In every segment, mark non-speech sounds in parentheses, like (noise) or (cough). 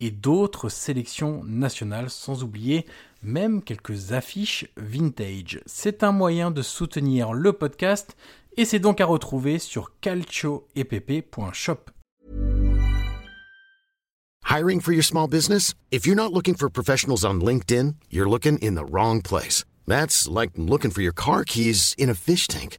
et d'autres sélections nationales, sans oublier même quelques affiches vintage. C'est un moyen de soutenir le podcast et c'est donc à retrouver sur calcioepp.shop. Hiring for your small business? If you're not looking for professionals on LinkedIn, you're looking in the wrong place. That's like looking for your car keys in a fish tank.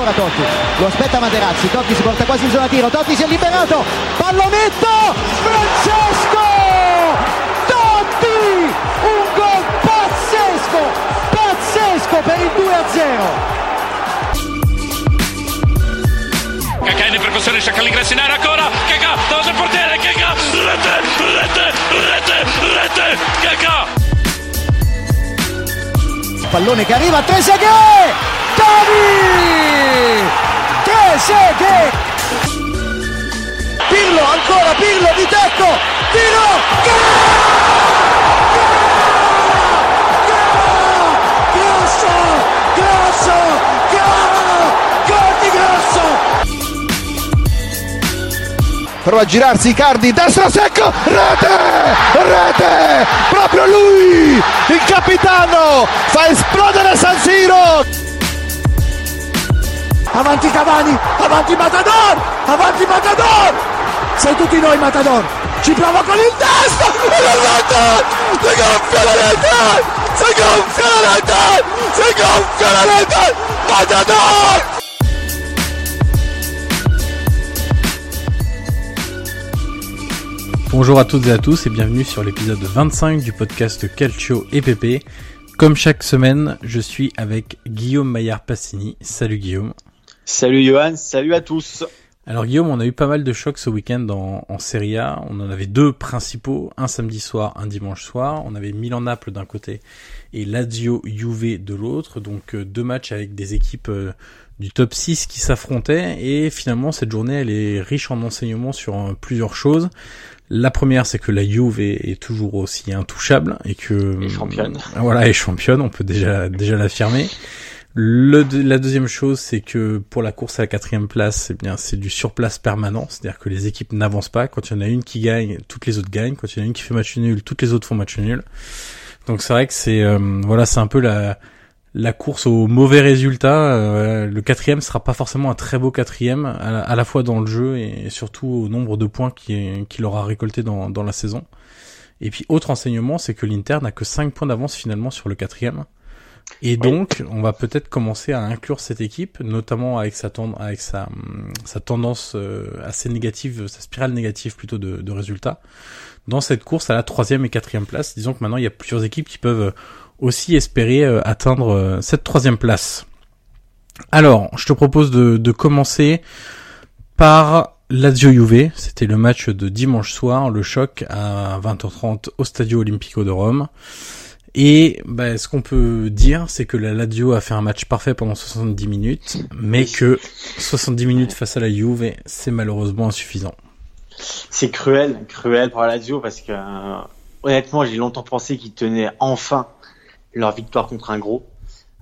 Ancora Totti, lo aspetta Materazzi, Totti si porta quasi in zona tiro, Totti si è liberato, pallonetto, Francesco! Totti! Un gol pazzesco, pazzesco per il 2-0! Cacà in percussione, cerca l'ingresso in area ancora, Cacà, davanti al portiere, Cacà, rete, rete, rete, rete, Cacà! Pallone che arriva, Trezeguet! Gavi! Trezeguet! Pirlo, ancora Pirlo di tecco! Tiro! Grosso! Grosso! Gol di Grosso! Prova a girarsi Icardi, destro secco, rete! Rete! Il capitano! Fa esplodere San Siro! Avanti Cavani, avanti Matador, avanti Matador! Sei tutti noi Matador! Ci prova con il testo! Si gonfia la rete! Si gonfia la rete! Si gonfia la rete! Matador! Bonjour à toutes et à tous et bienvenue sur l'épisode 25 du podcast Calcio et PP. Comme chaque semaine, je suis avec Guillaume Maillard-Passini. Salut Guillaume. Salut Johan, salut à tous. Alors Guillaume, on a eu pas mal de chocs ce week-end en, en Serie A. On en avait deux principaux, un samedi soir, un dimanche soir. On avait Milan-Naples d'un côté et Lazio-Juve de l'autre. Donc euh, deux matchs avec des équipes euh, du top 6 qui s'affrontaient. Et finalement, cette journée, elle est riche en enseignements sur euh, plusieurs choses. La première, c'est que la Juve est, est, toujours aussi intouchable et que et championne. Voilà, est championne. On peut déjà déjà l'affirmer. Le, la deuxième chose, c'est que pour la course à la quatrième place, eh bien, c'est du surplace permanent, c'est-à-dire que les équipes n'avancent pas. Quand il y en a une qui gagne, toutes les autres gagnent. Quand il y en a une qui fait match nul, toutes les autres font match nul. Donc c'est vrai que c'est euh, voilà, c'est un peu la la course au mauvais résultat. Euh, le quatrième sera pas forcément un très beau quatrième, à la, à la fois dans le jeu et surtout au nombre de points qu'il qui aura récolté dans, dans la saison. Et puis autre enseignement, c'est que l'Inter n'a que 5 points d'avance finalement sur le quatrième. Et donc, on va peut-être commencer à inclure cette équipe, notamment avec sa, avec sa, sa tendance euh, assez négative, sa spirale négative plutôt de, de, résultats, dans cette course à la troisième et quatrième place. Disons que maintenant, il y a plusieurs équipes qui peuvent aussi espérer euh, atteindre euh, cette troisième place. Alors, je te propose de, commencer par Lazio Juve. C'était le match de dimanche soir, le choc à 20h30 au Stadio Olimpico de Rome. Et bah, ce qu'on peut dire, c'est que la Lazio a fait un match parfait pendant 70 minutes, mais que 70 minutes face à la Juve, c'est malheureusement insuffisant. C'est cruel, cruel pour la Lazio parce que euh, honnêtement, j'ai longtemps pensé qu'ils tenaient enfin leur victoire contre un gros.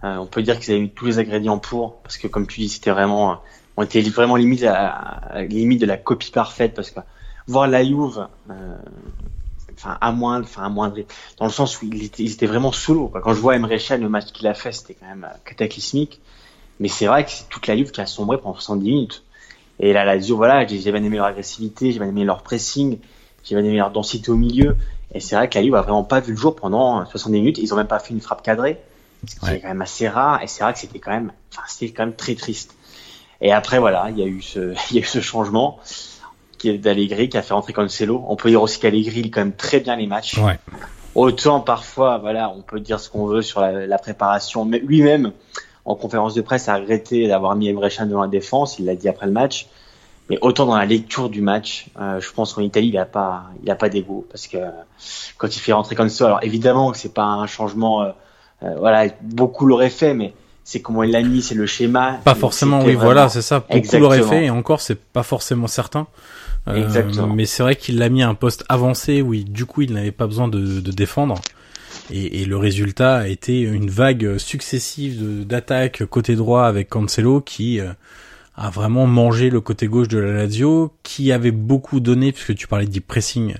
Euh, on peut dire qu'ils avaient eu tous les ingrédients pour, parce que comme tu dis, c'était vraiment on était vraiment limite à, limite de la copie parfaite parce que voir la Juve, euh, enfin à moins, enfin à moins dans le sens où ils étaient vraiment sous l'eau. Quand je vois Emre Can, le match qu'il a fait, c'était quand même euh, cataclysmique. Mais c'est vrai que c'est toute la Juve qui a sombré pendant 70 minutes. Et là, la Lazio, voilà, j'ai bien aimé leur agressivité, j'ai bien aimé leur pressing, j'ai bien aimé leur densité au milieu. Et c'est vrai que la Juve a vraiment pas vu le jour pendant 70 minutes. Ils ont même pas fait une frappe cadrée, ce qui est quand même assez rare. Et c'est vrai que c'était quand même, enfin, c'était quand même très triste. Et après, voilà, il y a eu ce, (laughs) il y a eu ce changement qui est d'Allegri qui a fait rentrer Cancelo. On peut dire aussi qu'Allegri lit quand même très bien les matchs. Ouais. Autant parfois, voilà, on peut dire ce qu'on veut sur la, la préparation, mais lui-même, en conférence de presse, a regretté d'avoir mis Emre Can devant la défense. Il l'a dit après le match. Mais autant dans la lecture du match, euh, je pense qu'en Italie, il a pas, il a pas d'ego parce que quand il fait rentrer Cancelo, alors évidemment que c'est pas un changement, euh, euh, voilà, beaucoup l'auraient fait, mais c'est comment il l'a mis, c'est le schéma. Pas forcément, oui, voilà, c'est ça. Beaucoup l'auraient fait, et encore, c'est pas forcément certain. Euh, Exactement. Mais c'est vrai qu'il l'a mis à un poste avancé où du coup, il n'avait pas besoin de, de défendre. Et, et, le résultat a été une vague successive d'attaques côté droit avec Cancelo qui euh, a vraiment mangé le côté gauche de la Lazio, qui avait beaucoup donné, puisque tu parlais de pressing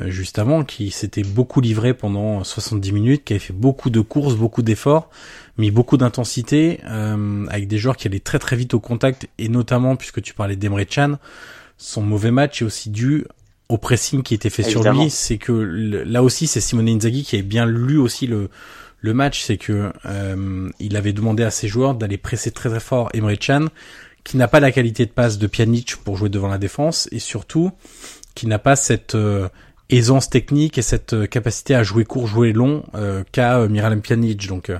euh, juste avant, qui s'était beaucoup livré pendant 70 minutes, qui avait fait beaucoup de courses, beaucoup d'efforts, mis beaucoup d'intensité, euh, avec des joueurs qui allaient très très vite au contact, et notamment, puisque tu parlais d'Emre Chan, son mauvais match est aussi dû au pressing qui était fait sur lui. C'est que là aussi, c'est Simone Inzaghi qui avait bien lu aussi le le match, c'est que euh, il avait demandé à ses joueurs d'aller presser très très fort Emre Chan, qui n'a pas la qualité de passe de Pjanic pour jouer devant la défense, et surtout qui n'a pas cette euh, aisance technique et cette euh, capacité à jouer court, jouer long euh, qu'a euh, Miralem Pjanic. Donc euh,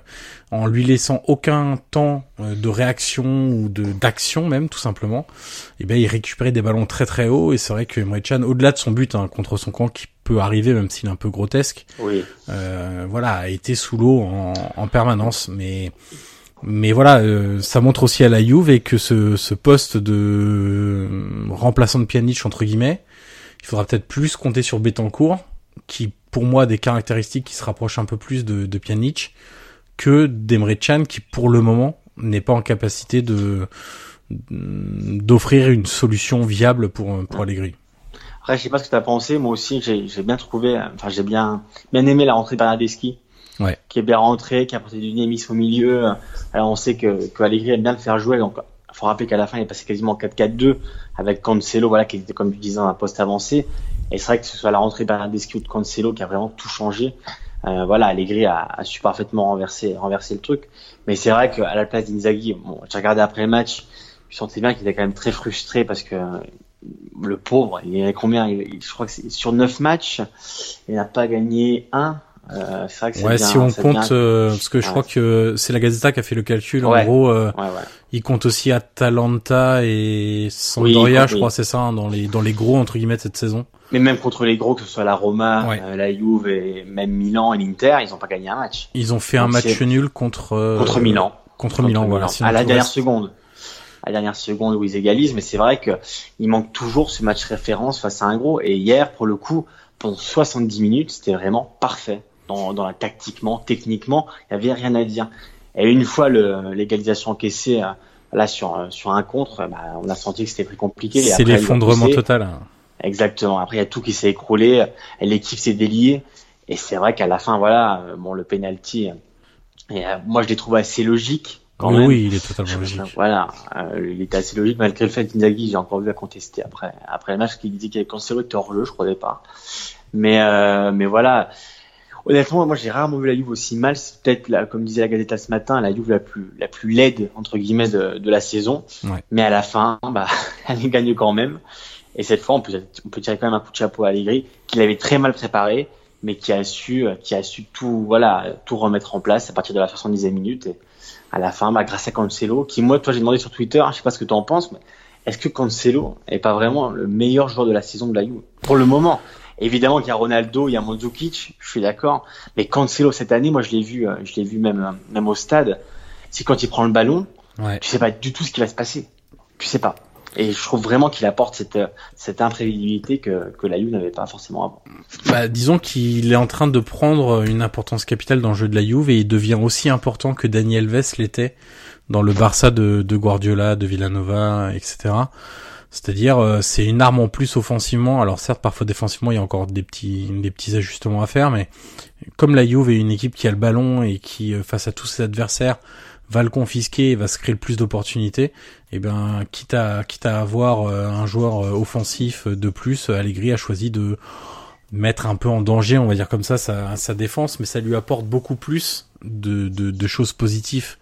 en lui laissant aucun temps de réaction ou de d'action même tout simplement, et eh bien il récupérait des ballons très très hauts et c'est vrai que Emre Can au-delà de son but hein, contre son camp qui peut arriver même s'il est un peu grotesque, oui. voilà a été sous l'eau en, en, permanence mais mais voilà, ça montre aussi à la Juve et que ce, ce poste de remplaçant de Pjanic entre guillemets, il faudra peut-être plus compter sur Betancourt, qui pour moi a des caractéristiques qui se rapprochent un peu plus de, de Pjanic, que d'Emre Can, qui pour le moment n'est pas en capacité de d'offrir une solution viable pour pour Allegri. Après, je sais pas ce que tu as pensé. Moi aussi, j'ai bien trouvé, enfin, j'ai bien bien aimé la rentrée de Bernardeschi. Ouais. qui est bien rentré, qui a apporté du dynamisme au milieu. Alors on sait que, que Allegri aime bien le faire jouer, donc faut rappeler qu'à la fin, il est passé quasiment 4-4-2 avec Cancelo, voilà, qui était, comme tu disais, un poste avancé. Et c'est vrai que ce soit la rentrée Bernardeschi ou de Cancelo qui a vraiment tout changé. Euh, voilà, Allegri a, a, su parfaitement renverser, renverser le truc. Mais c'est vrai qu'à la place d'Inzaghi, bon, j'ai regardé après le match, je sentais bien qu'il était quand même très frustré parce que le pauvre, il a combien? Il, Je crois que sur 9 matchs, il n'a pas gagné un. Euh, c'est vrai que ouais, si on compte, euh, parce que je crois que c'est la Gazeta qui a fait le calcul. En gros, euh, il compte aussi Atalanta et Sampdoria, je crois, c'est ça, hein, dans les dans les gros entre guillemets de cette saison. Mais même contre les gros, que ce soit la Roma, euh, la Juve et même Milan et l'Inter, ils ont pas gagné un match. Ils ont fait un match nul contre euh, contre Milan. Contre, Milan, voilà. À la dernière seconde. À la dernière seconde où ils égalisent, mais c'est vrai que il manque toujours ce match référence face à un gros. Et hier, pour le coup, pendant 70 minutes, c'était vraiment parfait dans, dans la tactiquement, techniquement, il y avait rien à dire. Et une fois l'égalisation encaissée euh, là sur sur un contre, bah, on a senti que c'était très compliqué. C'est l'effondrement total. Hein. Exactement. Après, il y a tout qui s'est écroulé, l'équipe s'est déliée, et c'est vrai qu'à la fin, voilà, euh, bon, le penalty, et, euh, moi je l'ai trouvé assez logique. Quand oui, même. oui, il est totalement logique. Voilà, euh, il était assez logique malgré le fait qu'Inzaghi, j'ai encore vu à contester après après le match, qu'il disait qu'il avait Cancelo était hors jeu, je crois pas. Mais euh, mais voilà, honnêtement, moi j'ai rarement vu la Juve aussi mal. C'est peut-être, comme disait la Gazeta ce matin, la Juve la plus, la plus laide entre guillemets de, de la saison. Ouais. Mais à la fin, bah, (laughs) elle gagne quand même. Et cette fois, on peut, on peut tirer quand même un coup de chapeau à Allegri, qu'il avait très mal préparé, mais qui a su, qui a su tout, voilà, tout remettre en place à partir de la 70e minute. Et à la fin, bah, grâce à Cancelo, qui moi, toi, j'ai demandé sur Twitter, je sais pas ce que tu en penses, mais est-ce que Cancelo est pas vraiment le meilleur joueur de la saison de la Juve? Pour le moment Évidemment qu'il y a Ronaldo, il y a Mandzukic, je suis d'accord. Mais Cancelo cette année, moi je l'ai vu, euh, je l'ai vu même même au stade. C'est quand il prend le ballon, ouais. tu sais pas du tout ce qui va se passer. Tu sais pas. Et je trouve vraiment qu'il apporte cette, cette imprévisibilité que, que la Juve n'avait pas forcément avant. Bah, disons qu'il est en train de prendre une importance capitale dans le jeu de la Juve et il devient aussi important que Daniel Alves l'était dans le Barça de, de Guardiola, de Villanova, etc. C'est-à-dire, euh, c'est une arme en plus offensivement. Alors certes, parfois défensivement, il y a encore des petits, des petits ajustements à faire, mais comme la Juve est une équipe qui a le ballon et qui, euh, face à tous ses adversaires, va le confisquer et va se créer le plus d'opportunités, et eh ben, quitte à, quitte à avoir euh, un joueur offensif de plus, Allegri a choisi de mettre un peu en danger, on va dire comme ça, sa, défense, mais ça lui apporte beaucoup plus de, de, de choses positives,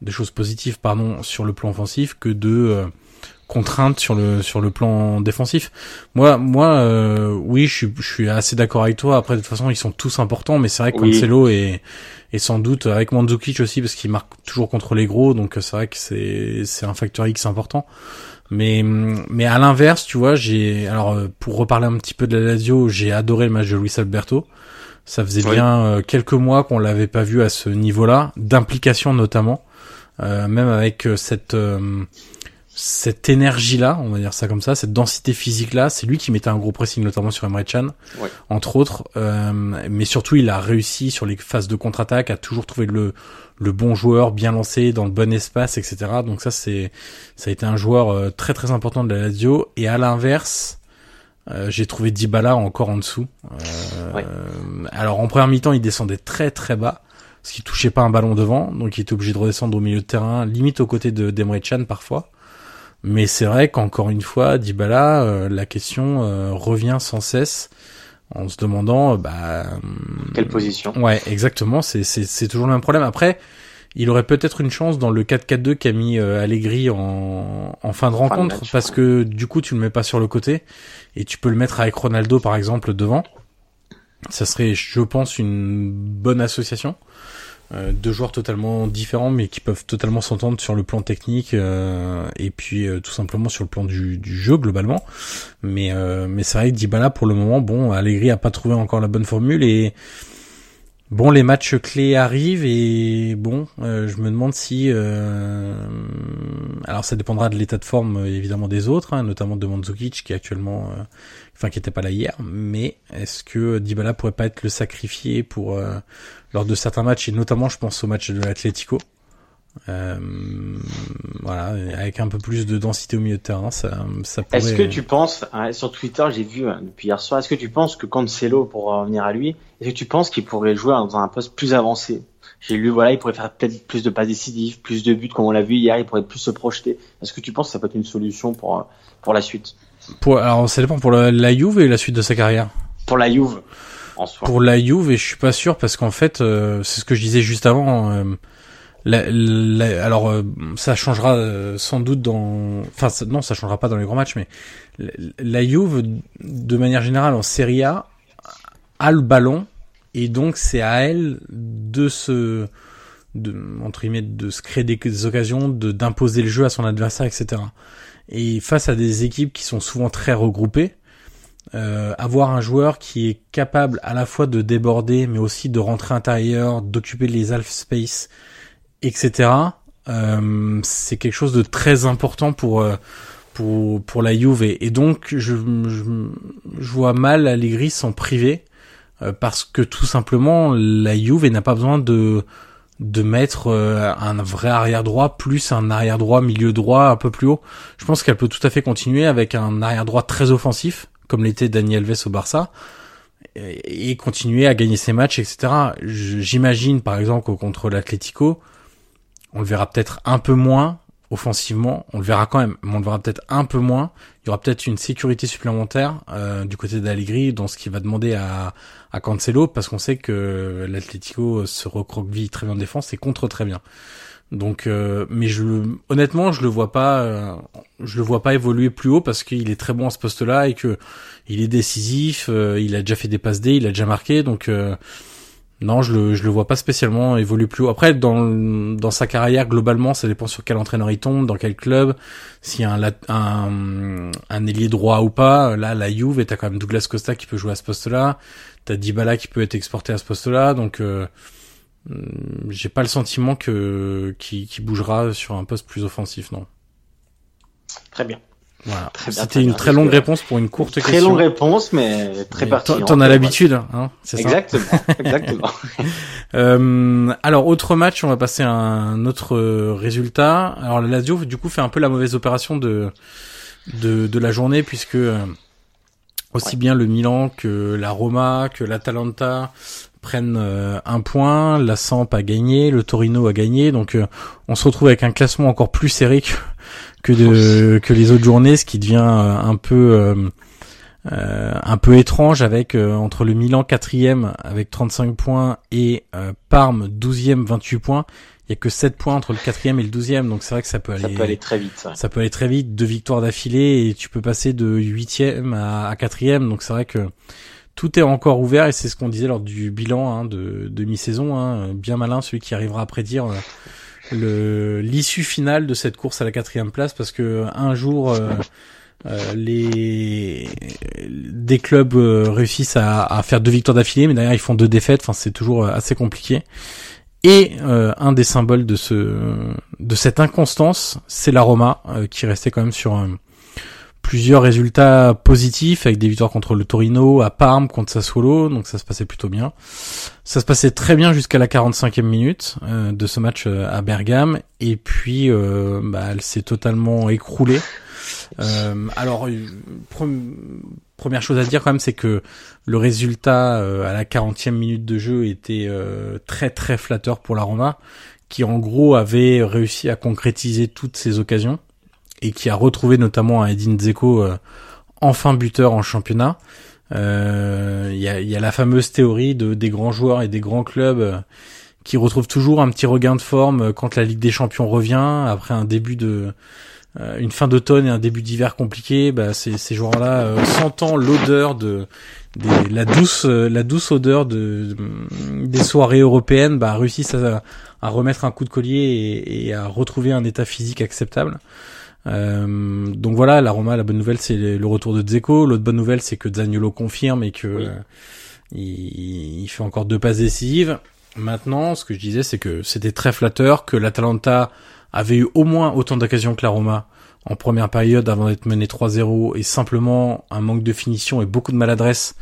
de choses positives, pardon, sur le plan offensif que de contrainte sur le sur le plan défensif. Moi moi euh, oui, je suis je suis assez d'accord avec toi. Après de toute façon, ils sont tous importants mais c'est vrai que Cancelo est est sans doute avec Mandzukic aussi parce qu'il marque toujours contre les gros donc c'est vrai que c'est c'est un facteur X important. Mais mais à l'inverse, tu vois, j'ai alors euh, pour reparler un petit peu de la Lazio, j'ai adoré le match de Luis Alberto. Ça faisait bien euh, quelques mois qu'on l'avait pas vu à ce niveau-là, d'implication notamment, même avec cette cette énergie-là, on va dire ça comme ça, cette densité physique-là, c'est lui qui mettait un gros pressing notamment sur Emre Can, entre autres. Euh, mais surtout, il a réussi sur les phases de contre-attaque à toujours trouver le le bon joueur bien lancé dans le bon espace, etc. Donc ça, c'est ça a été un joueur euh, très très important de la Lazio. Et à l'inverse, euh, j'ai trouvé Dybala encore en dessous. Alors en première mi-temps, il descendait très très bas parce qu'il touchait pas un ballon devant, donc il était obligé de redescendre au milieu de terrain, limite aux côtés de d'Emre Can parfois. Mais c'est vrai qu'encore une fois, Dybala, euh, la question euh, revient sans cesse en se demandant, euh, bah, quelle position. Ouais, exactement. C'est c'est c'est toujours le même problème. Après, il aurait peut-être une chance dans le 4-4-2 qu'a mis Allegri en, en fin de rencontre, parce que du coup, tu le mets pas sur le côté et tu peux le mettre avec Ronaldo par exemple devant. Ça serait, je pense, une bonne association. Euh, deux joueurs totalement différents mais qui peuvent totalement s'entendre sur le plan technique euh, et puis euh, tout simplement sur le plan du, du jeu globalement. Mais mais c'est vrai que Dybala pour le moment bon Allegri a pas trouvé encore la bonne formule et Bon, les matchs clés arrivent et bon, je me demande si, alors ça dépendra de l'état de forme évidemment des autres, hein, notamment de Mandzukic qui est actuellement, enfin qui était pas là hier, mais est-ce que Dybala pourrait pas être le sacrifié pour lors de certains matchs, et notamment je pense au match de l'Atlético. Euh, voilà, avec un peu plus de densité au milieu de terrain, ça. Est-ce que tu penses, hein, sur Twitter, j'ai vu hein, depuis hier soir, est-ce que tu penses que Cancelo, pour revenir à lui, est-ce que tu penses qu'il pourrait jouer dans un poste plus avancé? J'ai lu, voilà, il pourrait faire peut-être plus de passes décisives, plus de buts, comme on l'a vu hier, il pourrait plus se projeter. Est-ce que tu penses que ça peut être une solution pour, pour la suite? Pour, Alors, ça dépend pour la, la Juve et la suite de sa carrière. Pour la Juve. Pour la Juve, et je suis pas sûr parce qu'en fait, euh, c'est ce que je disais juste avant. Euh, la, alors, euh, ça changera sans doute dans, enfin non, ça changera pas dans les grands matchs, mais la, Juve, de manière générale, en Serie A, a le ballon et donc c'est à elle de se, de, entre guillemets, de se créer des, occasions, de d'imposer le jeu à son adversaire, etc. Et face à des équipes qui sont souvent très regroupées, euh, avoir un joueur qui est capable à la fois de déborder, mais aussi de rentrer intérieur, d'occuper les half space, etc. Euh, c'est quelque chose de très important pour euh, pour pour la Juve et, donc je, je, je vois mal Allegri s'en priver euh, parce que tout simplement la Juve n'a pas besoin de de mettre un vrai arrière droit plus un arrière droit milieu droit un peu plus haut. Je pense qu'elle peut tout à fait continuer avec un arrière droit très offensif comme l'était Daniel Alves au Barça, et continuer à gagner ses matchs, etc. J'imagine par exemple qu'au contre l'Atlético, on le verra peut-être un peu moins offensivement, on le verra quand même, mais on le verra peut-être un peu moins. Il y aura peut-être une sécurité supplémentaire euh, du côté d'Allegri dans ce qu'il va demander à, à Cancelo, parce qu'on sait que l'Atlético se recroqueville très bien en défense et contre très bien. Donc, euh, mais je, honnêtement, je le vois pas, euh, je le vois pas évoluer plus haut parce qu'il est très bon à ce poste-là et que il est décisif. Euh, il a déjà fait des passes D, il a déjà marqué, donc non, je le, je le vois pas spécialement évoluer plus haut. Après, dans dans sa carrière globalement, ça dépend sur quel entraîneur il tombe, dans quel club, s'il y a un un un ailier droit ou pas. Là, la Juve, et t'as quand même Douglas Costa qui peut jouer à ce poste-là. T'as Dybala qui peut être exporté à ce poste-là, donc. Hmm, j'ai pas le sentiment que qui, bougera sur un poste plus offensif, non. Très bien. Voilà. Très C'était très une très longue que- réponse pour une courte Très question. longue réponse, mais très pertinente. T'en as l'habitude, hein, c'est ça Exactement, (laughs) exactement. (laughs) Euh, alors autre match, on va passer à un autre résultat. Alors la Lazio du coup fait un peu la mauvaise opération de de, de la journée puisque euh, aussi bien le Milan que la Roma que l'Atalanta prennent euh, un point, la Samp a gagné, le Torino a gagné, donc euh, on se retrouve avec un classement encore plus serré que que, de, que les autres journées, ce qui devient euh, un peu euh, euh, un peu étrange avec euh, entre le Milan 4 avec 35 points et euh, Parme 12e 28 points. Il y a que 7 points entre le 4 et le 12e, donc c'est vrai que ça peut aller Ça peut aller très vite. ça peut aller très vite, deux victoires d'affilée et tu peux passer de 8e à, à 4e, donc c'est vrai que tout est encore ouvert et c'est ce qu'on disait lors du bilan hein, de, de mi-saison, hein, bien malin celui qui arrivera à prédire euh, l'issue finale de cette course à la quatrième place parce que un jour euh, euh, les des clubs euh, réussissent à, à faire deux victoires d'affilée, mais derrière ils font deux défaites. Enfin, c'est toujours euh, assez compliqué. Et euh, un des symboles de ce de cette inconstance, c'est la Roma qui restait quand même sur plusieurs résultats positifs avec des victoires contre le Torino, à Parme, contre Sassuolo, donc ça se passait plutôt bien. Ça se passait très bien jusqu'à la 45e minute euh, de ce match euh, à Bergame, et puis euh, bah, elle s'est totalement écroulée. Euh, alors, euh, pre- première chose à dire quand même, c'est que le résultat à la 40e minute de jeu était très très flatteur pour la Roma, qui en gros avait réussi à concrétiser toutes ses occasions et qui a retrouvé notamment un Edin Dzeko euh, enfin buteur en championnat. Euh, Il y, a, y a la fameuse théorie de, des grands joueurs et des grands clubs euh, qui retrouvent toujours un petit regain de forme quand la Ligue des Champions revient après un début de euh, une fin d'automne et un début d'hiver compliqué. Bah, ces, ces joueurs-là euh, sentant l'odeur de des- la douce la douce odeur de, de- des soirées européennes, bah, réussissent à, à remettre un coup de collier et, et à retrouver un état physique acceptable. Euh, donc voilà, la Roma, la bonne nouvelle, c'est le retour de Dzeko. L'autre bonne nouvelle, c'est que Zaniolo confirme et que Oui. euh, il, il fait encore deux passes décisives. Maintenant, ce que je disais, c'est que c'était très flatteur, que l'Atalanta avait eu au moins autant d'occasions que la Roma en première période avant d'être mené 3-0 et simplement un manque de finition et beaucoup de maladresse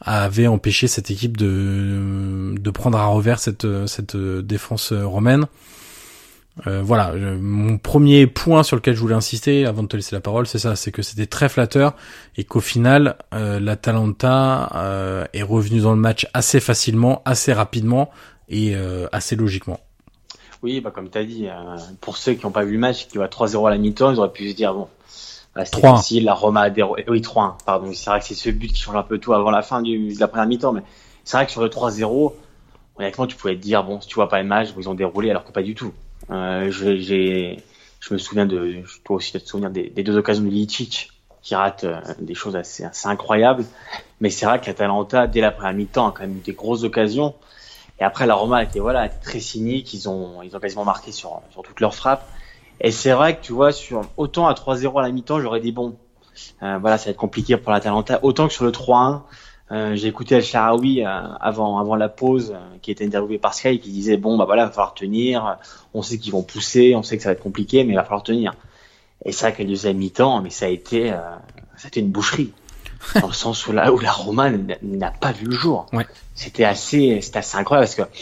avait empêché cette équipe de, de prendre à revers cette, cette défense romaine. Euh, voilà, je- mon premier point sur lequel je voulais insister avant de te laisser la parole, c'est ça, c'est que c'était très flatteur et qu'au final, euh, l'Atalanta euh, est revenu dans le match assez facilement, assez rapidement et euh, assez logiquement. Oui, bah, comme tu as dit, euh, pour ceux qui n'ont pas vu le match, qui va 3-0 à la mi-temps, ils auraient pu se dire, bon, bah, 3-1. facile, la Roma a déroulé. Oui, 3-1, pardon. C'est vrai que c'est ce but qui change un peu tout avant la fin du, de la première mi-temps, mais c'est vrai que sur le 3-0, honnêtement, tu pouvais te dire, bon, si tu vois pas le match, ils ont déroulé, alors que pas du tout. Euh, je, j'ai, je me souviens de, toi aussi, te souvenir des, deux occasions de Licic qui rate euh, des choses assez, assez incroyables. Mais c'est vrai qu'Atalanta, dès la première mi-temps, a quand même eu des grosses occasions. Et après, la Roma était, voilà, était très cynique. Ils ont, ils ont quasiment marqué sur, sur toutes leurs frappes. Et c'est vrai que tu vois, sur, autant à 3-0 à la mi-temps, j'aurais dit bon, euh, voilà, ça va être compliqué pour l'Atalanta. Autant que sur le 3-1, euh, j'ai écouté El Sharawi euh, avant, avant la pause, euh, qui était interviewé par Sky, qui disait bon, bah voilà, il va falloir tenir. On sait qu'ils vont pousser, on sait que ça va être compliqué, mais il va falloir tenir. Et vrai que le deuxième mi-temps, mais ça a été, euh, ça a été une boucherie. (laughs) Dans le sens où la, où la Roma n'a- n'a pas vu le jour. Ouais. C'était assez, c'était assez incroyable parce que,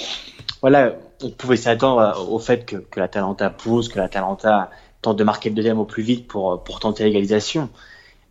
voilà, on pouvait s'attendre au fait que, que la Talenta pousse, que la Talenta tente de marquer le deuxième au plus vite pour, pour tenter l'égalisation.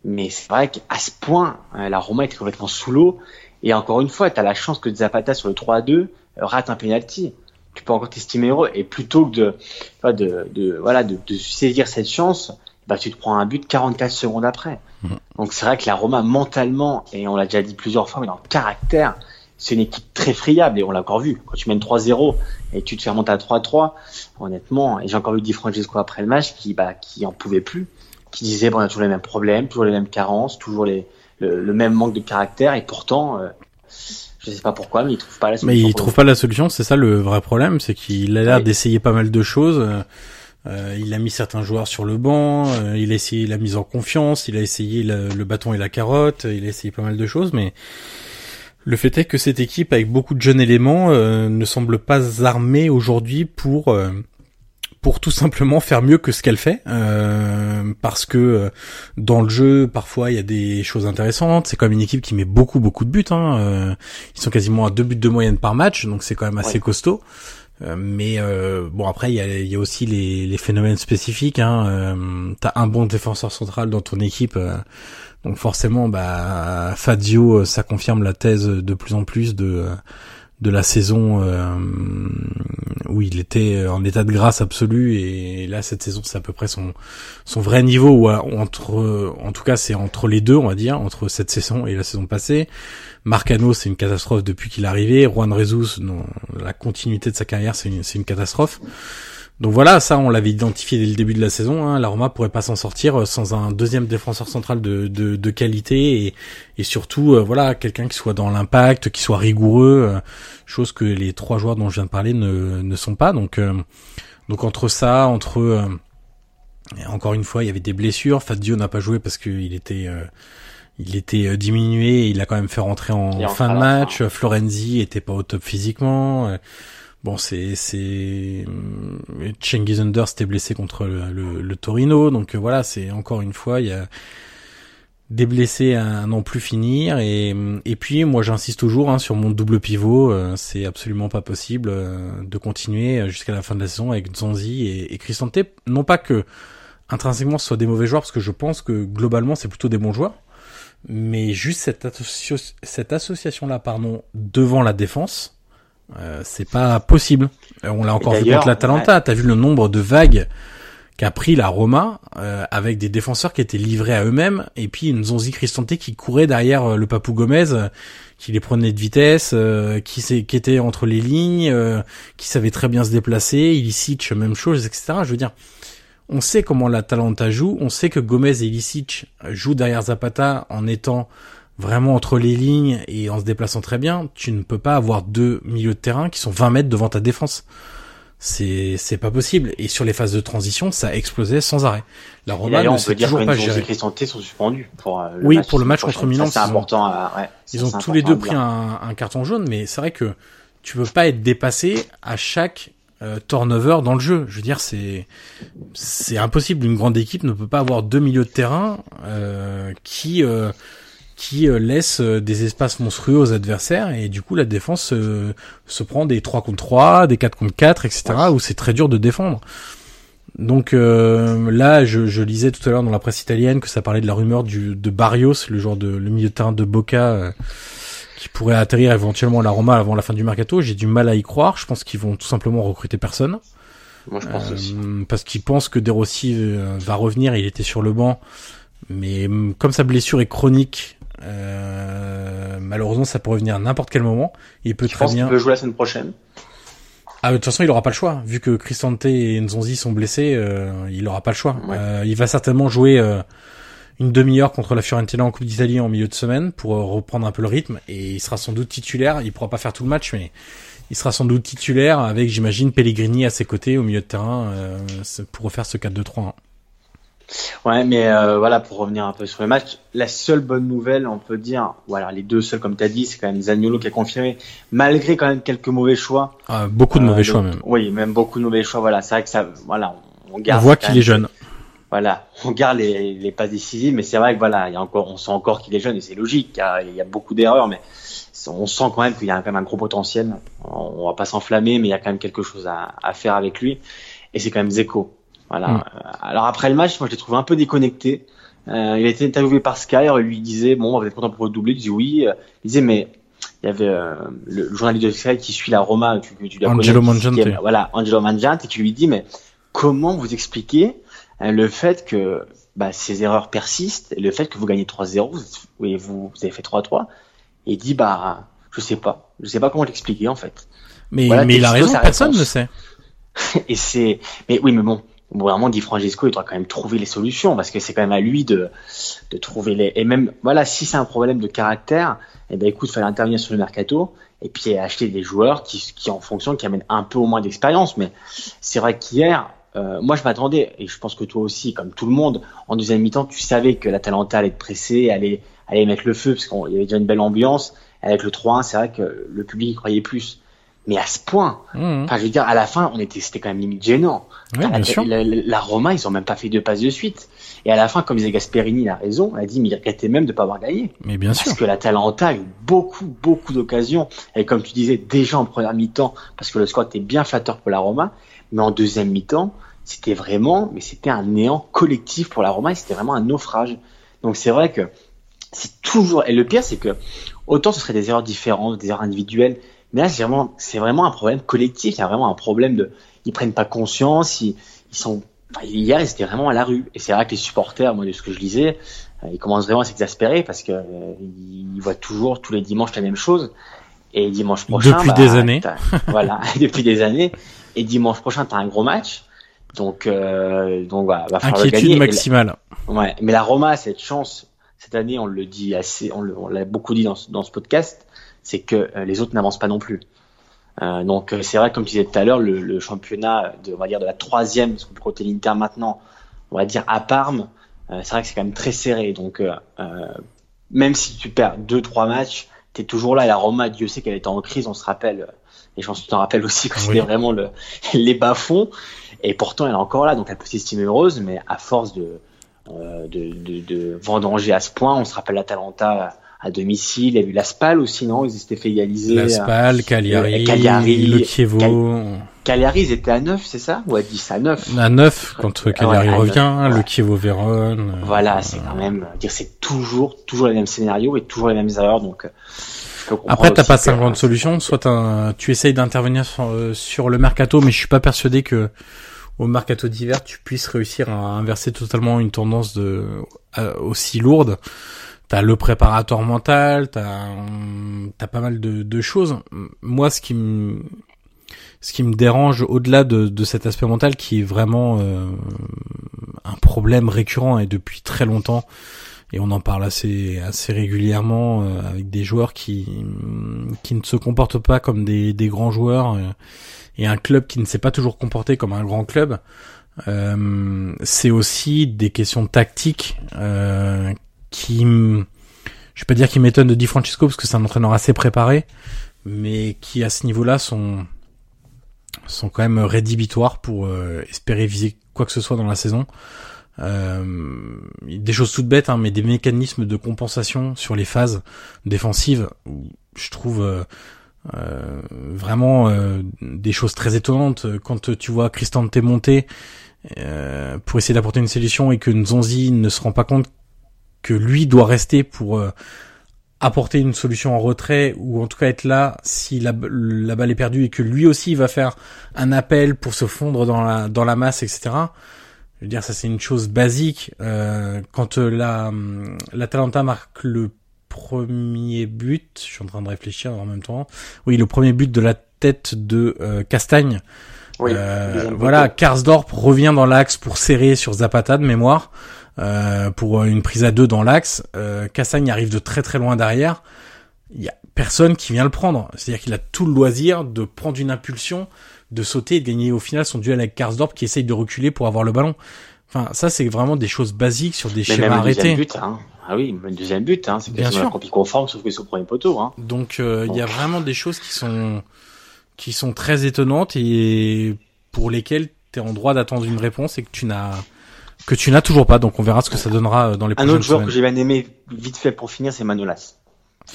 Mais c'est vrai qu'à ce point, euh, la Roma était complètement sous l'eau. Et encore une fois, tu as la chance que Zapata sur le 3 à 2 euh, rate un penalty. Tu peux encore t'estimer heureux. Et plutôt que de, de, de, voilà, de, de saisir cette chance, bah, tu te prends un but 44 secondes après. Mhm. Donc c'est vrai que la Roma, mentalement, et on l'a déjà dit plusieurs fois, mais dans le caractère, c'est une équipe très friable. Et on l'a encore vu. Quand tu mènes 3-0 et tu te fais remonter à 3-3, honnêtement, et j'ai encore vu Di Francesco après le match qui, bah, qui en pouvait plus, qui disait, bon, on a toujours les mêmes problèmes, toujours les mêmes carences, toujours les, le, le même manque de caractère. Et pourtant, euh, je sais pas pourquoi, mais il trouve pas la solution. Mais il trouve pas la solution, c'est ça le vrai problème, c'est qu'il a l'air Oui. d'essayer pas mal de choses. Euh, euh, il a mis certains joueurs sur le banc, euh, il a essayé la mise en confiance, il a essayé le, le bâton et la carotte, il a essayé pas mal de choses, mais le fait est que cette équipe avec beaucoup de jeunes éléments euh, ne semble pas armée aujourd'hui pour euh, pour tout simplement faire mieux que ce qu'elle fait euh, parce que euh, dans le jeu parfois il y a des choses intéressantes. C'est comme une équipe qui met beaucoup beaucoup de buts hein, euh, ils sont quasiment à deux buts de moyenne par match donc c'est quand même assez costaud. Mais bon après il y a, y a, aussi les, les, phénomènes spécifiques hein, t'as un bon défenseur central dans ton équipe donc forcément bah Fazio ça confirme la thèse de plus en plus de de la saison euh, où il était en état de grâce absolue et là cette saison c'est à peu près son son vrai niveau ou entre en tout cas c'est entre les deux on va dire entre cette saison et la saison passée. Marcano c'est une catastrophe depuis qu'il est arrivé. Juan Rezus non, la continuité de sa carrière c'est une, c'est une catastrophe donc voilà, ça on l'avait identifié dès le début de la saison. Hein. La Roma pourrait pas s'en sortir euh, sans un deuxième défenseur central de, de, de qualité et, et surtout euh, voilà quelqu'un qui soit dans l'impact, qui soit rigoureux, euh, chose que les trois joueurs dont je viens de parler ne, ne sont pas. Donc donc entre ça, entre encore une fois il y avait des blessures. Fazio n'a pas joué parce qu'il était il était diminué. Il a quand même fait rentrer en, fin de match. Florenzi était pas au top physiquement. Bon, c'est c'est Cengiz Under s'était blessé contre le, Torino, donc euh, voilà, c'est encore une fois il y a des blessés à non plus finir. Et puis moi j'insiste toujours hein, sur mon double pivot, euh, c'est absolument pas possible euh, de continuer jusqu'à la fin de la saison avec Zanzi et, et Cristante, non pas que intrinsèquement ce soit des mauvais joueurs parce que je pense que globalement c'est plutôt des bons joueurs, mais juste cette, cette association là pardon devant la défense euh, c'est pas possible. Euh, on l'a encore vu contre l'Atalanta. T'as vu le nombre de vagues qu'a pris la Roma euh, avec des défenseurs qui étaient livrés à eux-mêmes et puis une Zonzi Cristante qui courait derrière le Papou Gomez qui les prenait de vitesse, qui, qui était entre les lignes, qui savait très bien se déplacer, Ilicic même chose, etc. Je veux dire, on sait comment l'Atalanta joue, on sait que Gomez et Ilicic jouent derrière Zapata en étant vraiment entre les lignes et en se déplaçant très bien, tu ne peux pas avoir deux milieux de terrain qui sont 20 mètres devant ta défense. C'est c'est pas possible. Et sur les phases de transition, ça explosé sans arrêt. La Roma ne sait toujours pas gérer. Les sont suspendus pour euh, le oui pour le match contre Milan. C'est important. ouais, ils ont tous les deux pris un, un, carton jaune, mais c'est vrai que tu peux pas être dépassé à chaque euh, turnover dans le jeu. Je veux dire, c'est c'est impossible. Une grande équipe ne peut pas avoir deux milieux de terrain euh, qui euh, qui euh, laisse euh, des espaces monstrueux aux adversaires et du coup la défense euh, se prend des 3 contre 3, des 4 contre 4, etc. où c'est très dur de défendre. Donc là, je, je, lisais tout à l'heure dans la presse italienne que ça parlait de la rumeur du, de Barrios, le genre de le milieu de terrain de Boca, qui pourrait atterrir éventuellement à la Roma avant la fin du mercato. J'ai du mal à y croire. Je pense qu'ils vont tout simplement recruter personne. Moi, je pense aussi. Parce qu'ils pensent que De Rossi va revenir. Il était sur le banc, mais comme sa blessure est chronique, euh, malheureusement, ça peut revenir à n'importe quel moment. Il peut Je très pense bien. Il peut jouer la semaine prochaine. Ah, de toute façon, il aura pas le choix. Vu que Cristante et Nzonzi sont blessés, euh, il aura pas le choix. Euh, il va certainement jouer euh, une demi-heure contre la Fiorentina en Coupe d'Italie en milieu de semaine pour euh, reprendre un peu le rythme. Et il sera sans doute titulaire. Il pourra pas faire tout le match, mais il sera sans doute titulaire avec, j'imagine, Pellegrini à ses côtés au milieu de terrain pour refaire ce 4-2-3. Ouais, mais euh, voilà, pour revenir un peu sur le match, la seule bonne nouvelle, on peut dire, voilà, les deux seuls, comme tu as dit, c'est quand même Zaniolo qui a confirmé, malgré quand même quelques mauvais choix. Ah, beaucoup de mauvais euh, choix même. Oui, même beaucoup de mauvais choix. Voilà, c'est vrai que ça, voilà, on garde. On voit qu'il est jeune. Voilà, on garde les, les passes décisives, mais c'est vrai que voilà, il y a encore, on sent encore qu'il est jeune et c'est logique. Il y a, beaucoup d'erreurs, mais on sent quand même qu'il y a quand même un gros potentiel. On, va pas s'enflammer, mais il y a quand même quelque chose à, à faire avec lui. Et c'est quand même Zeko. Voilà. Mm. Alors après le match, moi je l'ai trouvé un peu déconnecté. Euh, il a été interviewé par Sky, il lui disait bon, vous êtes content pour le doubler Il disait oui. Il disait mais il y avait euh, le, journaliste de Sky qui suit la Roma, tu, tu Angelo Mangiante. voilà, Angelo Mangiante, et qui lui dit mais comment vous expliquez euh, le fait que bah, ces erreurs persistent et le fait que vous gagnez 3-0, vous, vous, avez fait 3-3 et il dit bah je sais pas, je sais pas comment l'expliquer en fait. Mais, mais il a raison, personne ne sait. (laughs) et c'est mais oui mais bon bon, vraiment, Di Francesco, il doit quand même trouver les solutions parce que c'est quand même à lui de, trouver les. Et même, voilà, si c'est un problème de caractère, eh ben écoute, il fallait intervenir sur le mercato et puis acheter des joueurs qui, qui en fonction, qui amènent un peu au moins d'expérience. Mais c'est vrai qu'hier, euh, moi, je m'attendais, et je pense que toi aussi, comme tout le monde, en deuxième mi-temps, tu savais que la Talenta allait être pressée, allait, allait mettre le feu, parce qu'il y avait déjà une belle ambiance. Avec le 3-1, c'est vrai que le public croyait plus. Mais à ce point. Mhm. Enfin, je veux dire, à la fin, on était, c'était quand même limite gênant. Ouais, bien la, sûr. la, la- la Roma, ils ont même pas fait deux passes de suite. Et à la fin, comme disait Gasperini, il a raison, il a dit, mais il regrettait même de pas avoir gagné. Mais bien sûr. Parce que l'Atalanta a eu beaucoup, beaucoup d'occasions. Et comme tu disais, déjà en première mi-temps, parce que le score était bien flatteur pour la Roma, mais en deuxième mi-temps, c'était vraiment, mais c'était un néant collectif pour la Roma et c'était vraiment un naufrage. Donc c'est vrai que c'est toujours, et le pire, c'est que autant ce serait des erreurs différentes, des erreurs individuelles, mais là, c'est vraiment, c'est vraiment un problème collectif. Il y a vraiment un problème de, ils prennent pas conscience, ils, ils sont, enfin, hier, ils étaient vraiment à la rue. Et c'est vrai que les supporters, moi, de ce que je lisais, euh, ils commencent vraiment à s'exaspérer parce que euh, ils voient toujours tous les dimanches la même chose. Et dimanche prochain, Depuis bah, des années. voilà, (laughs) depuis des années. Et dimanche prochain, t'as un gros match. Donc, euh, donc voilà, va falloir le Inquiétude gagner. La- maximale. Ouais, mais la Roma a cette chance cette année, on le dit assez, on l'a beaucoup dit dans ce, dans ce podcast, c'est que euh, les autres n'avancent pas non plus. Euh, donc euh, c'est vrai, comme tu disais tout à l'heure, le, le championnat de, on va dire de la troisième, parce qu'on peut compter l'Inter maintenant, on va dire à Parme, euh, c'est vrai que c'est quand même très serré. Donc euh, même si tu perds deux trois matchs, t'es toujours là. Et la Roma, Dieu sait qu'elle était en crise, on se rappelle. Et je pense que tu t'en rappelles aussi Oui. c'était vraiment le, (laughs) les bas-fonds. Et pourtant, elle est encore là, donc elle peut s'estimer heureuse, mais à force de, de, de, de vendanger à ce point, on se rappelle l'Atalanta à domicile, il y a eu la Spal aussi, non? Ils s'étaient fait égaliser. La Spal, Cagliari, euh, Cagliari, le Chievo. Cagliari, ils étaient à 9, c'est ça? Ou à 10 À 9 À 9 quand Cagliari Ouais, à revient, neuf, le ouais. Chievo Vérone. euh, Voilà, c'est quand même, dire c'est toujours, toujours les mêmes scénarios et toujours les mêmes erreurs, donc. euh, Après, t'as pas que- 50 solutions. Soit t'as- tu essayes d'intervenir sur, euh, sur le mercato, mais je suis pas persuadé que au mercato d'hiver, tu puisses réussir à inverser totalement une tendance de euh, aussi lourde. T'as le préparateur mental, t'as t'as pas mal de, de choses. Moi, ce qui me ce qui me dérange au-delà de, de cet aspect mental qui est vraiment euh, un problème récurrent et depuis très longtemps et on en parle assez assez régulièrement euh, avec des joueurs qui qui ne se comportent pas comme des, des grands joueurs euh, et un club qui ne s'est pas toujours comporté comme un grand club euh, c'est aussi des questions tactiques euh, qui je vais pas dire qui m'étonnent de Di Francesco parce que c'est un entraîneur assez préparé mais qui à ce niveau-là sont sont quand même rédhibitoires pour euh, espérer viser quoi que ce soit dans la saison. Euh, des choses toutes bêtes, hein, mais des mécanismes de compensation sur les phases défensives, où je trouve euh, euh, vraiment euh, des choses très étonnantes. Quand tu vois Cristante monter pour essayer d'apporter une solution et que Nzonzi ne se rend pas compte que lui doit rester pour euh, apporter une solution en retrait ou en tout cas être là si la, la balle est perdue et que lui aussi va faire un appel pour se fondre dans la dans la masse etc je veux dire ça c'est une chose basique. Euh, quand euh, la hum, l'Atalanta marque le premier but je suis en train de réfléchir en même temps. Oui le premier but de la tête de euh, Castagne. Oui, euh, voilà. Karsdorp revient dans l'axe pour serrer sur Zapata de mémoire euh, pour une prise à deux dans l'axe. Euh, Cassagne arrive de très très loin derrière. Il y a personne qui vient le prendre. C'est-à-dire qu'il a tout le loisir de prendre une impulsion, de sauter et de gagner au final son duel avec Karsdorp qui essaye de reculer pour avoir le ballon. Enfin, ça c'est vraiment des choses basiques sur des Mais schémas même le deuxième arrêtés. but, hein. Ah oui, le deuxième but, hein. C'est Bien sûr. la copie conforme, sauf que c'est au premier poteau, hein. Donc euh, il y a vraiment des choses qui sont qui sont très étonnantes et pour lesquelles tu es en droit d'attendre une réponse et que tu n'as que tu n'as toujours pas. Donc on verra ce que ça donnera euh, dans les Un prochaines autre joueur semaines. que j'ai bien aimé, vite fait pour finir, c'est Manolas.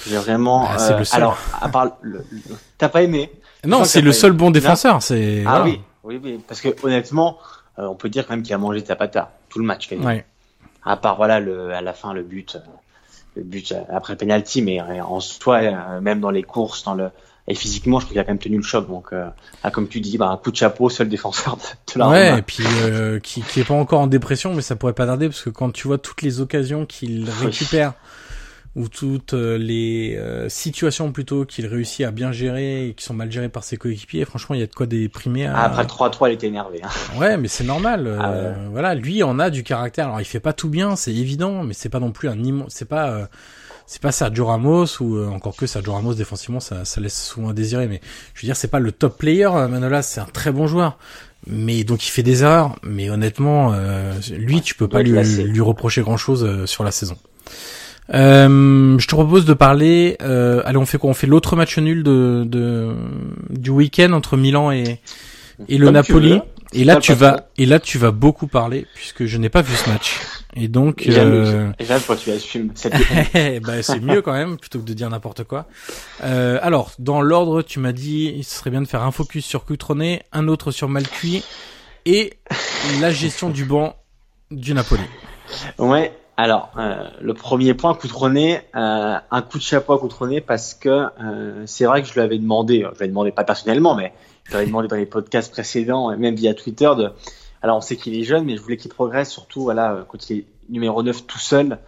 J'ai vraiment, Ah, c'est euh, le seul. alors, à part le, le- t'as pas aimé? Non, c'est le seul bon défenseur. C'est Ah voilà. oui, oui, oui, parce que honnêtement, euh, on peut dire quand même qu'il a mangé Zapata tout le match quasiment. Ouais. À part voilà le à la fin le but, euh, le but après le penalty, mais en soi même dans les courses, dans le et physiquement, je trouve qu'il a quand même tenu le choc. Donc, euh, ah, comme tu dis, bah, un coup de chapeau, seul défenseur de, de la Ouais, Roma. et puis euh, qui, qui est pas encore en dépression, mais ça pourrait pas tarder parce que quand tu vois toutes les occasions qu'il récupère ou toutes euh, les euh, situations plutôt qu'il réussit à bien gérer et qui sont mal gérées par ses coéquipiers, franchement, il y a de quoi déprimer. À... Ah, après le 3-3, il était énervé. Hein. Ouais, mais c'est normal. euh, Ah ouais. Voilà, lui en a du caractère. Alors il fait pas tout bien, c'est évident, mais c'est pas non plus un immense. C'est pas, euh, c'est pas Sergio Ramos ou euh, encore que Sergio Ramos défensivement, ça, ça laisse souvent à désirer. Mais je veux dire, c'est pas le top player. euh, Manolas, c'est un très bon joueur. Mais donc il fait des erreurs. Mais honnêtement, euh, lui, tu peux pas lui, lassé. lui reprocher grand chose sur la saison. Euh, je te propose de parler. Euh, allez, on fait quoi? On fait l'autre match nul de, de du week-end entre Milan et et le Comme Napoli. veux. Et là, tu vas et là tu vas beaucoup parler puisque je n'ai pas vu ce match. Et donc, J'aime euh, j'aime quand tu assumes cette (laughs) bah, c'est mieux quand même plutôt que de dire n'importe quoi. Euh, alors, dans l'ordre, tu m'as dit, ce serait bien de faire un focus sur Cutrone, un autre sur Malcuit et la gestion du banc du Napoli. Ouais. Alors, euh, le premier point, Coutronnet, un coup de chapeau à Coutronnet parce que c'est vrai que je lui avais demandé, je lui avais demandé pas personnellement, mais je lui avais demandé dans les podcasts précédents et même via Twitter de. Alors, on sait qu'il est jeune, mais je voulais qu'il progresse surtout, voilà, euh, quand il est numéro 9 tout seul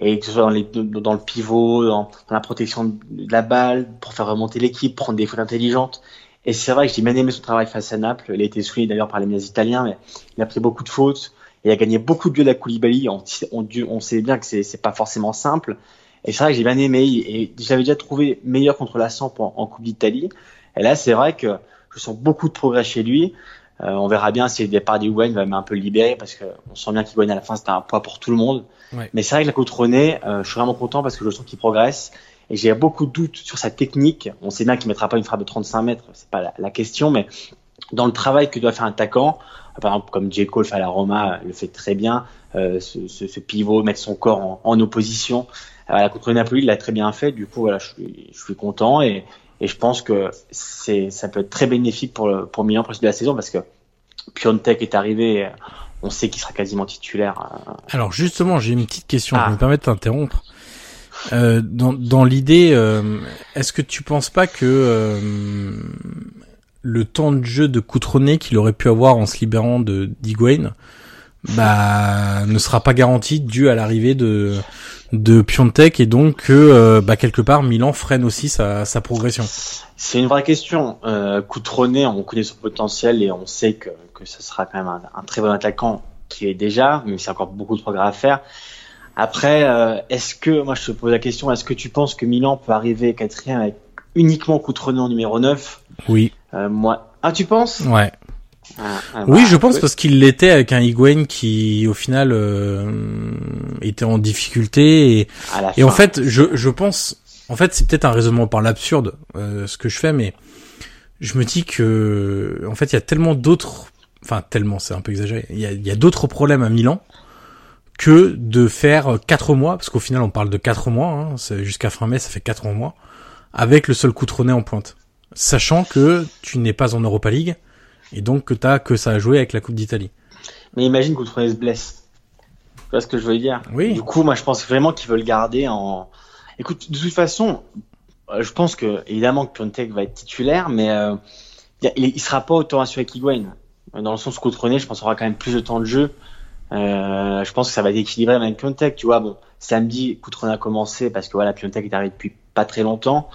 et que ce soit dans, le pivot, dans, la protection de la balle, pour faire remonter l'équipe, prendre des fautes intelligentes. Et c'est vrai que j'ai bien aimé son travail face à Naples. Il a été souligné d'ailleurs par les médias italiens, mais il a pris beaucoup de fautes. Il a gagné beaucoup de duels à Koulibaly. On, on, sait bien que c'est pas forcément simple. Et c'est vrai que j'ai bien aimé. Et je l'avais déjà trouvé meilleur contre la Samp en Coupe d'Italie. Et là, c'est vrai que je sens beaucoup de progrès chez lui. Euh, on verra bien si le départ d'Higuain va un peu libérer parce qu'on sent bien qu'Higuain à la fin c'était un poids pour tout le monde. Ouais. Mais c'est vrai que la Coutronnet, euh, je suis vraiment content parce que je sens qu'il progresse. Et j'ai beaucoup de doutes sur sa technique. On sait bien qu'il mettra pas une frappe de 35 mètres, c'est pas la, la, question, mais dans le travail que doit faire un attaquant, par exemple comme J. Cole fait à la Roma, le fait très bien, euh, ce, ce, ce, pivot, mettre son corps en, en opposition. Euh, la contre Napoli, il l'a très bien fait. Du coup, voilà, je suis, je suis content et, et je pense que c'est, ça peut être très bénéfique pour le, pour Milan pour la de la saison parce que Piontek est arrivé. On sait qu'il sera quasiment titulaire. euh. Alors justement, j'ai une petite question. Ah. Je me permets de t'interrompre. Euh, dans, dans l'idée, euh, est-ce que tu penses pas que euh, le temps de jeu de Coutronnet qu'il aurait pu avoir en se libérant de d'Higuain, bah, ne sera pas garanti dû à l'arrivée de de Piontek et donc que euh, bah, quelque part Milan freine aussi sa, sa progression. C'est une vraie question. Euh, Coutronnet, on connaît son potentiel et on sait que que ce sera quand même un, un très bon attaquant qui est déjà, mais c'est encore beaucoup de progrès à faire. Après, euh, est-ce que, moi je te pose la question, est-ce que tu penses que Milan peut arriver quatrième avec uniquement Coutronnet en numéro 9 Oui. Euh, moi, ah tu penses? Ouais. Ah, ah, oui, bah, je pense parce qu'il l'était avec un Higuain qui, au final, euh, était en difficulté et, et en fait, je, je pense, en fait, c'est peut-être un raisonnement par l'absurde euh, ce que je fais, mais je me dis que, en fait, il y a tellement d'autres, enfin tellement, c'est un peu exagéré, il y a, il y a d'autres problèmes à Milan que de faire quatre mois, parce qu'au final on parle de quatre mois, hein, jusqu'à fin mai ça fait quatre mois, avec le seul Coutronnet en pointe. Sachant que tu n'es pas en Europa League, et donc que t'as que ça à jouer avec la Coupe d'Italie. Mais imagine Coutronnet se blesse. Tu vois ce que je veux dire? Oui. Du coup, moi je pense vraiment qu'ils veulent garder en... Écoute, de toute façon, je pense que évidemment que Piontek va être titulaire, mais euh, il, il sera pas autant assuré qu'Higuain. Dans le sens Coutronnet, je pense aura quand même plus de temps de jeu. Euh, je pense que ça va être équilibré avec Piontek, tu vois. Bon, samedi, Coutronnet a commencé parce que voilà, Piontek est arrivé depuis pas très longtemps,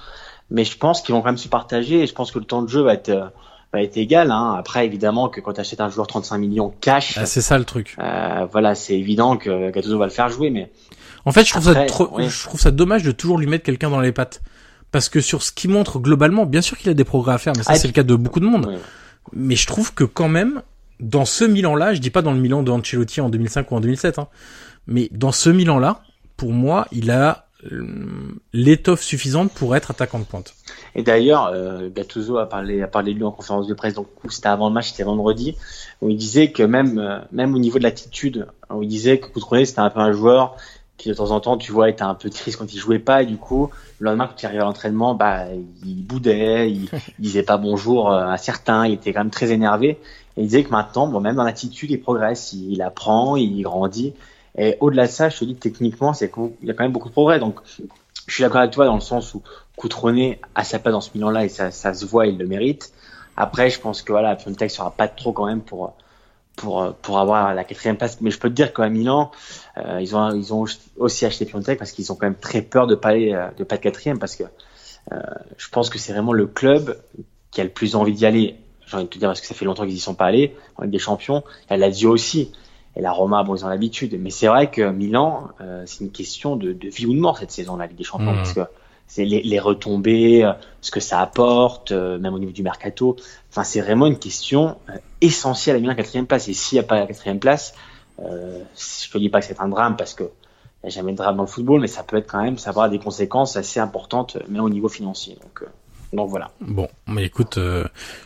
mais je pense qu'ils vont quand même se partager et je pense que le temps de jeu va être va être égal. Hein. Après, évidemment que quand tu achètes un joueur 35 millions cash, ah, c'est ça le truc. Euh, voilà, c'est évident que Gattuso va le faire jouer, mais en fait, je trouve Après, ça trop, oui. je trouve ça dommage de toujours lui mettre quelqu'un dans les pattes. Parce que sur ce qu'il montre globalement, bien sûr qu'il a des progrès à faire, mais ça ah, c'est le cas de beaucoup de monde. Oui. Mais je trouve que quand même, dans ce Milan-là, je dis pas dans le Milan de Ancelotti en 2005 ou en 2007, hein, mais dans ce Milan-là, pour moi, il a l'étoffe suffisante pour être attaquant de pointe. Et d'ailleurs, euh, Gattuso a parlé, a parlé de lui en conférence de presse, donc c'était avant le match, c'était vendredi, où il disait que même, euh, même au niveau de l'attitude, où il disait que Coutronnet c'était un peu un joueur qui de temps en temps, tu vois, était un peu triste quand il jouait pas, et du coup, le lendemain quand il arrivait à l'entraînement, bah, il boudait, il, il disait pas bonjour à certains, il était quand même très énervé. Et il disait que maintenant, bon, même dans l'attitude, il progresse, il, apprend, il grandit. Et au-delà de ça, je te dis techniquement, c'est qu'il y a quand même beaucoup de progrès. Donc, je suis d'accord avec toi dans le sens où Coutronnet a sa place dans ce Milan-là et ça, se voit, il le mérite. Après, je pense que voilà, Piontek sera pas trop quand même pour pour pour avoir la quatrième place. Mais je peux te dire qu'à Milan, euh, ils ont ils ont aussi acheté Piontek parce qu'ils ont quand même très peur de pas aller de pas être quatrième parce que euh, je pense que c'est vraiment le club qui a le plus envie d'y aller j'ai envie de te dire parce que ça fait longtemps qu'ils y sont pas allés avec des champions. Elle l'a dit aussi. Et la Roma, bon, ils ont l'habitude. Mais c'est vrai que Milan, euh, c'est une question de, de, vie ou de mort cette saison, la Ligue des Champions, mmh. parce que c'est les, les, retombées, euh, ce que ça apporte, euh, même au niveau du mercato. Enfin, c'est vraiment une question euh, essentielle à Milan quatrième place. Et s'il n'y a pas la quatrième place, euh, je te dis pas que c'est un drame parce que il n'y a jamais de drame dans le football, mais ça peut être quand même, ça va avoir des conséquences assez importantes, même au niveau financier. Donc, donc voilà. Bon, mais écoute,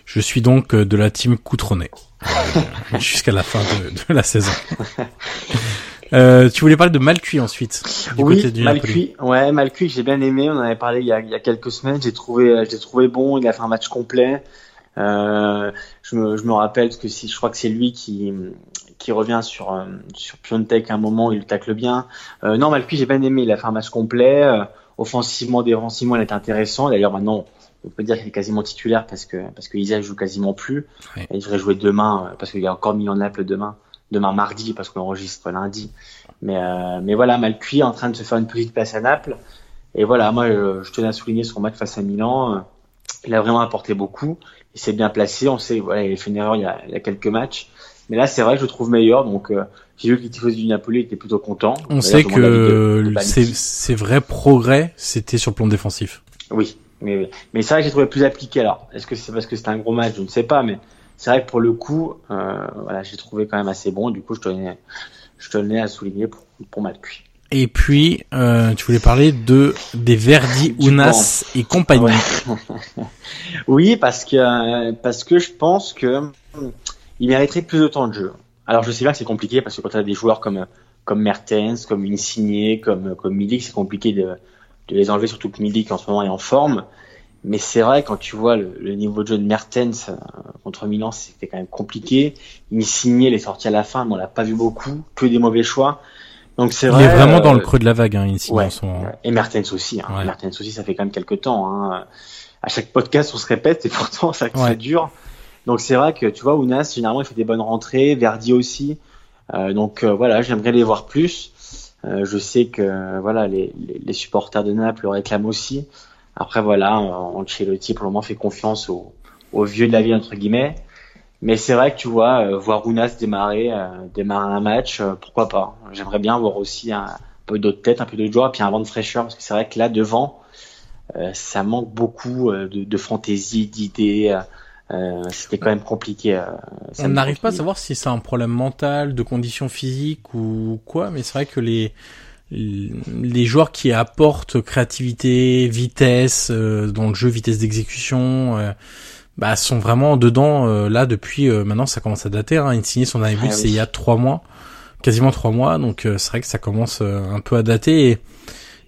je suis donc de la team Coutronnet (laughs) jusqu'à la fin de, de la saison. (laughs) Euh, tu voulais parler de Malcuit ensuite. Du oui, côté du Malcuit. Ouais, Malcuit, j'ai bien aimé. On en avait parlé il y a, il y a quelques semaines. J'ai trouvé, j'ai trouvé bon. Il a fait un match complet. Euh, je, me, je me rappelle que si, je crois que c'est lui qui, qui revient sur euh, sur Piontek à un moment. Il le tacle bien. Euh, non, Malcuit, j'ai bien aimé. Il a fait un match complet. Euh, offensivement, défensivement, il est intéressant. D'ailleurs, maintenant, on peut dire qu'il est quasiment titulaire parce que parce que Isaac joue quasiment plus. Il devrait jouer demain parce qu'il y a encore mis en Naples demain demain mardi parce qu'on enregistre lundi. Mais, euh, mais voilà, Malcuit en train de se faire une petite place à Naples. Et voilà, moi, je, tenais à souligner son match face à Milan. Il a vraiment apporté beaucoup. Il s'est bien placé. On sait, voilà, il a fait une erreur il y a, il y a quelques matchs. Mais là, c'est vrai que je le trouve meilleur. Donc, euh, j'ai vu que les tifosi du Napoli étaient plutôt contents. On sait que ces vrais progrès, c'était sur le plan défensif. Oui, mais, mais c'est vrai que j'ai trouvé plus appliqué. Alors, est-ce que c'est parce que c'était un gros match? Je ne sais pas, mais c'est vrai que pour le coup, euh, voilà, j'ai trouvé quand même assez bon. Du coup, je tenais, je tenais à souligner pour, pour Malcuit. Et puis, euh, tu voulais parler de des Verdi, Unas et compagnie. (laughs) oui, parce que parce que je pense que il mériterait plus de temps de jeu. Alors, je sais bien que c'est compliqué parce que quand tu as des joueurs comme comme Mertens, comme Insigné, comme comme Milik, c'est compliqué de, de les enlever, surtout que Milik en ce moment est en forme. Mais c'est vrai, quand tu vois le, niveau de jeu de Mertens euh, contre Milan, c'était quand même compliqué. Il signait les sorties à la fin, mais on l'a pas vu beaucoup, que des mauvais choix. Donc c'est vrai. Il est vraiment dans le euh, creux de la vague, hein, ouais, Et Mertens aussi. Hein. Mertens aussi, ça fait quand même quelques temps. Hein. À chaque podcast, on se répète, et (laughs) pourtant, ça, ça dure. Donc c'est vrai que tu vois, Ounas, généralement, il fait des bonnes rentrées. Verdi aussi. Euh, donc euh, voilà, j'aimerais les voir plus. Euh, je sais que voilà, les, les, supporters de Naples le réclament aussi. Après voilà, Ancelotti pour le moment fait confiance aux, aux vieux de la vie entre guillemets. Mais c'est vrai que tu vois, euh, voir Ounas démarrer, euh, démarrer un match, euh, pourquoi pas. J'aimerais bien voir aussi un, peu d'autres têtes, un peu de joie, puis un vent de fraîcheur, parce que c'est vrai que là devant, ça manque beaucoup de fantaisie, d'idées. C'était quand même compliqué. On n'arrive pas à savoir si c'est un problème mental, de conditions physiques ou quoi, mais c'est vrai que les les joueurs qui apportent créativité, vitesse euh, dans le jeu, vitesse d'exécution, euh, bah sont vraiment dedans euh, là depuis maintenant ça commence à dater. Hein. Insigné son dernier but ah c'est il y a trois mois, quasiment trois mois, donc c'est vrai que ça commence un peu à dater. Et,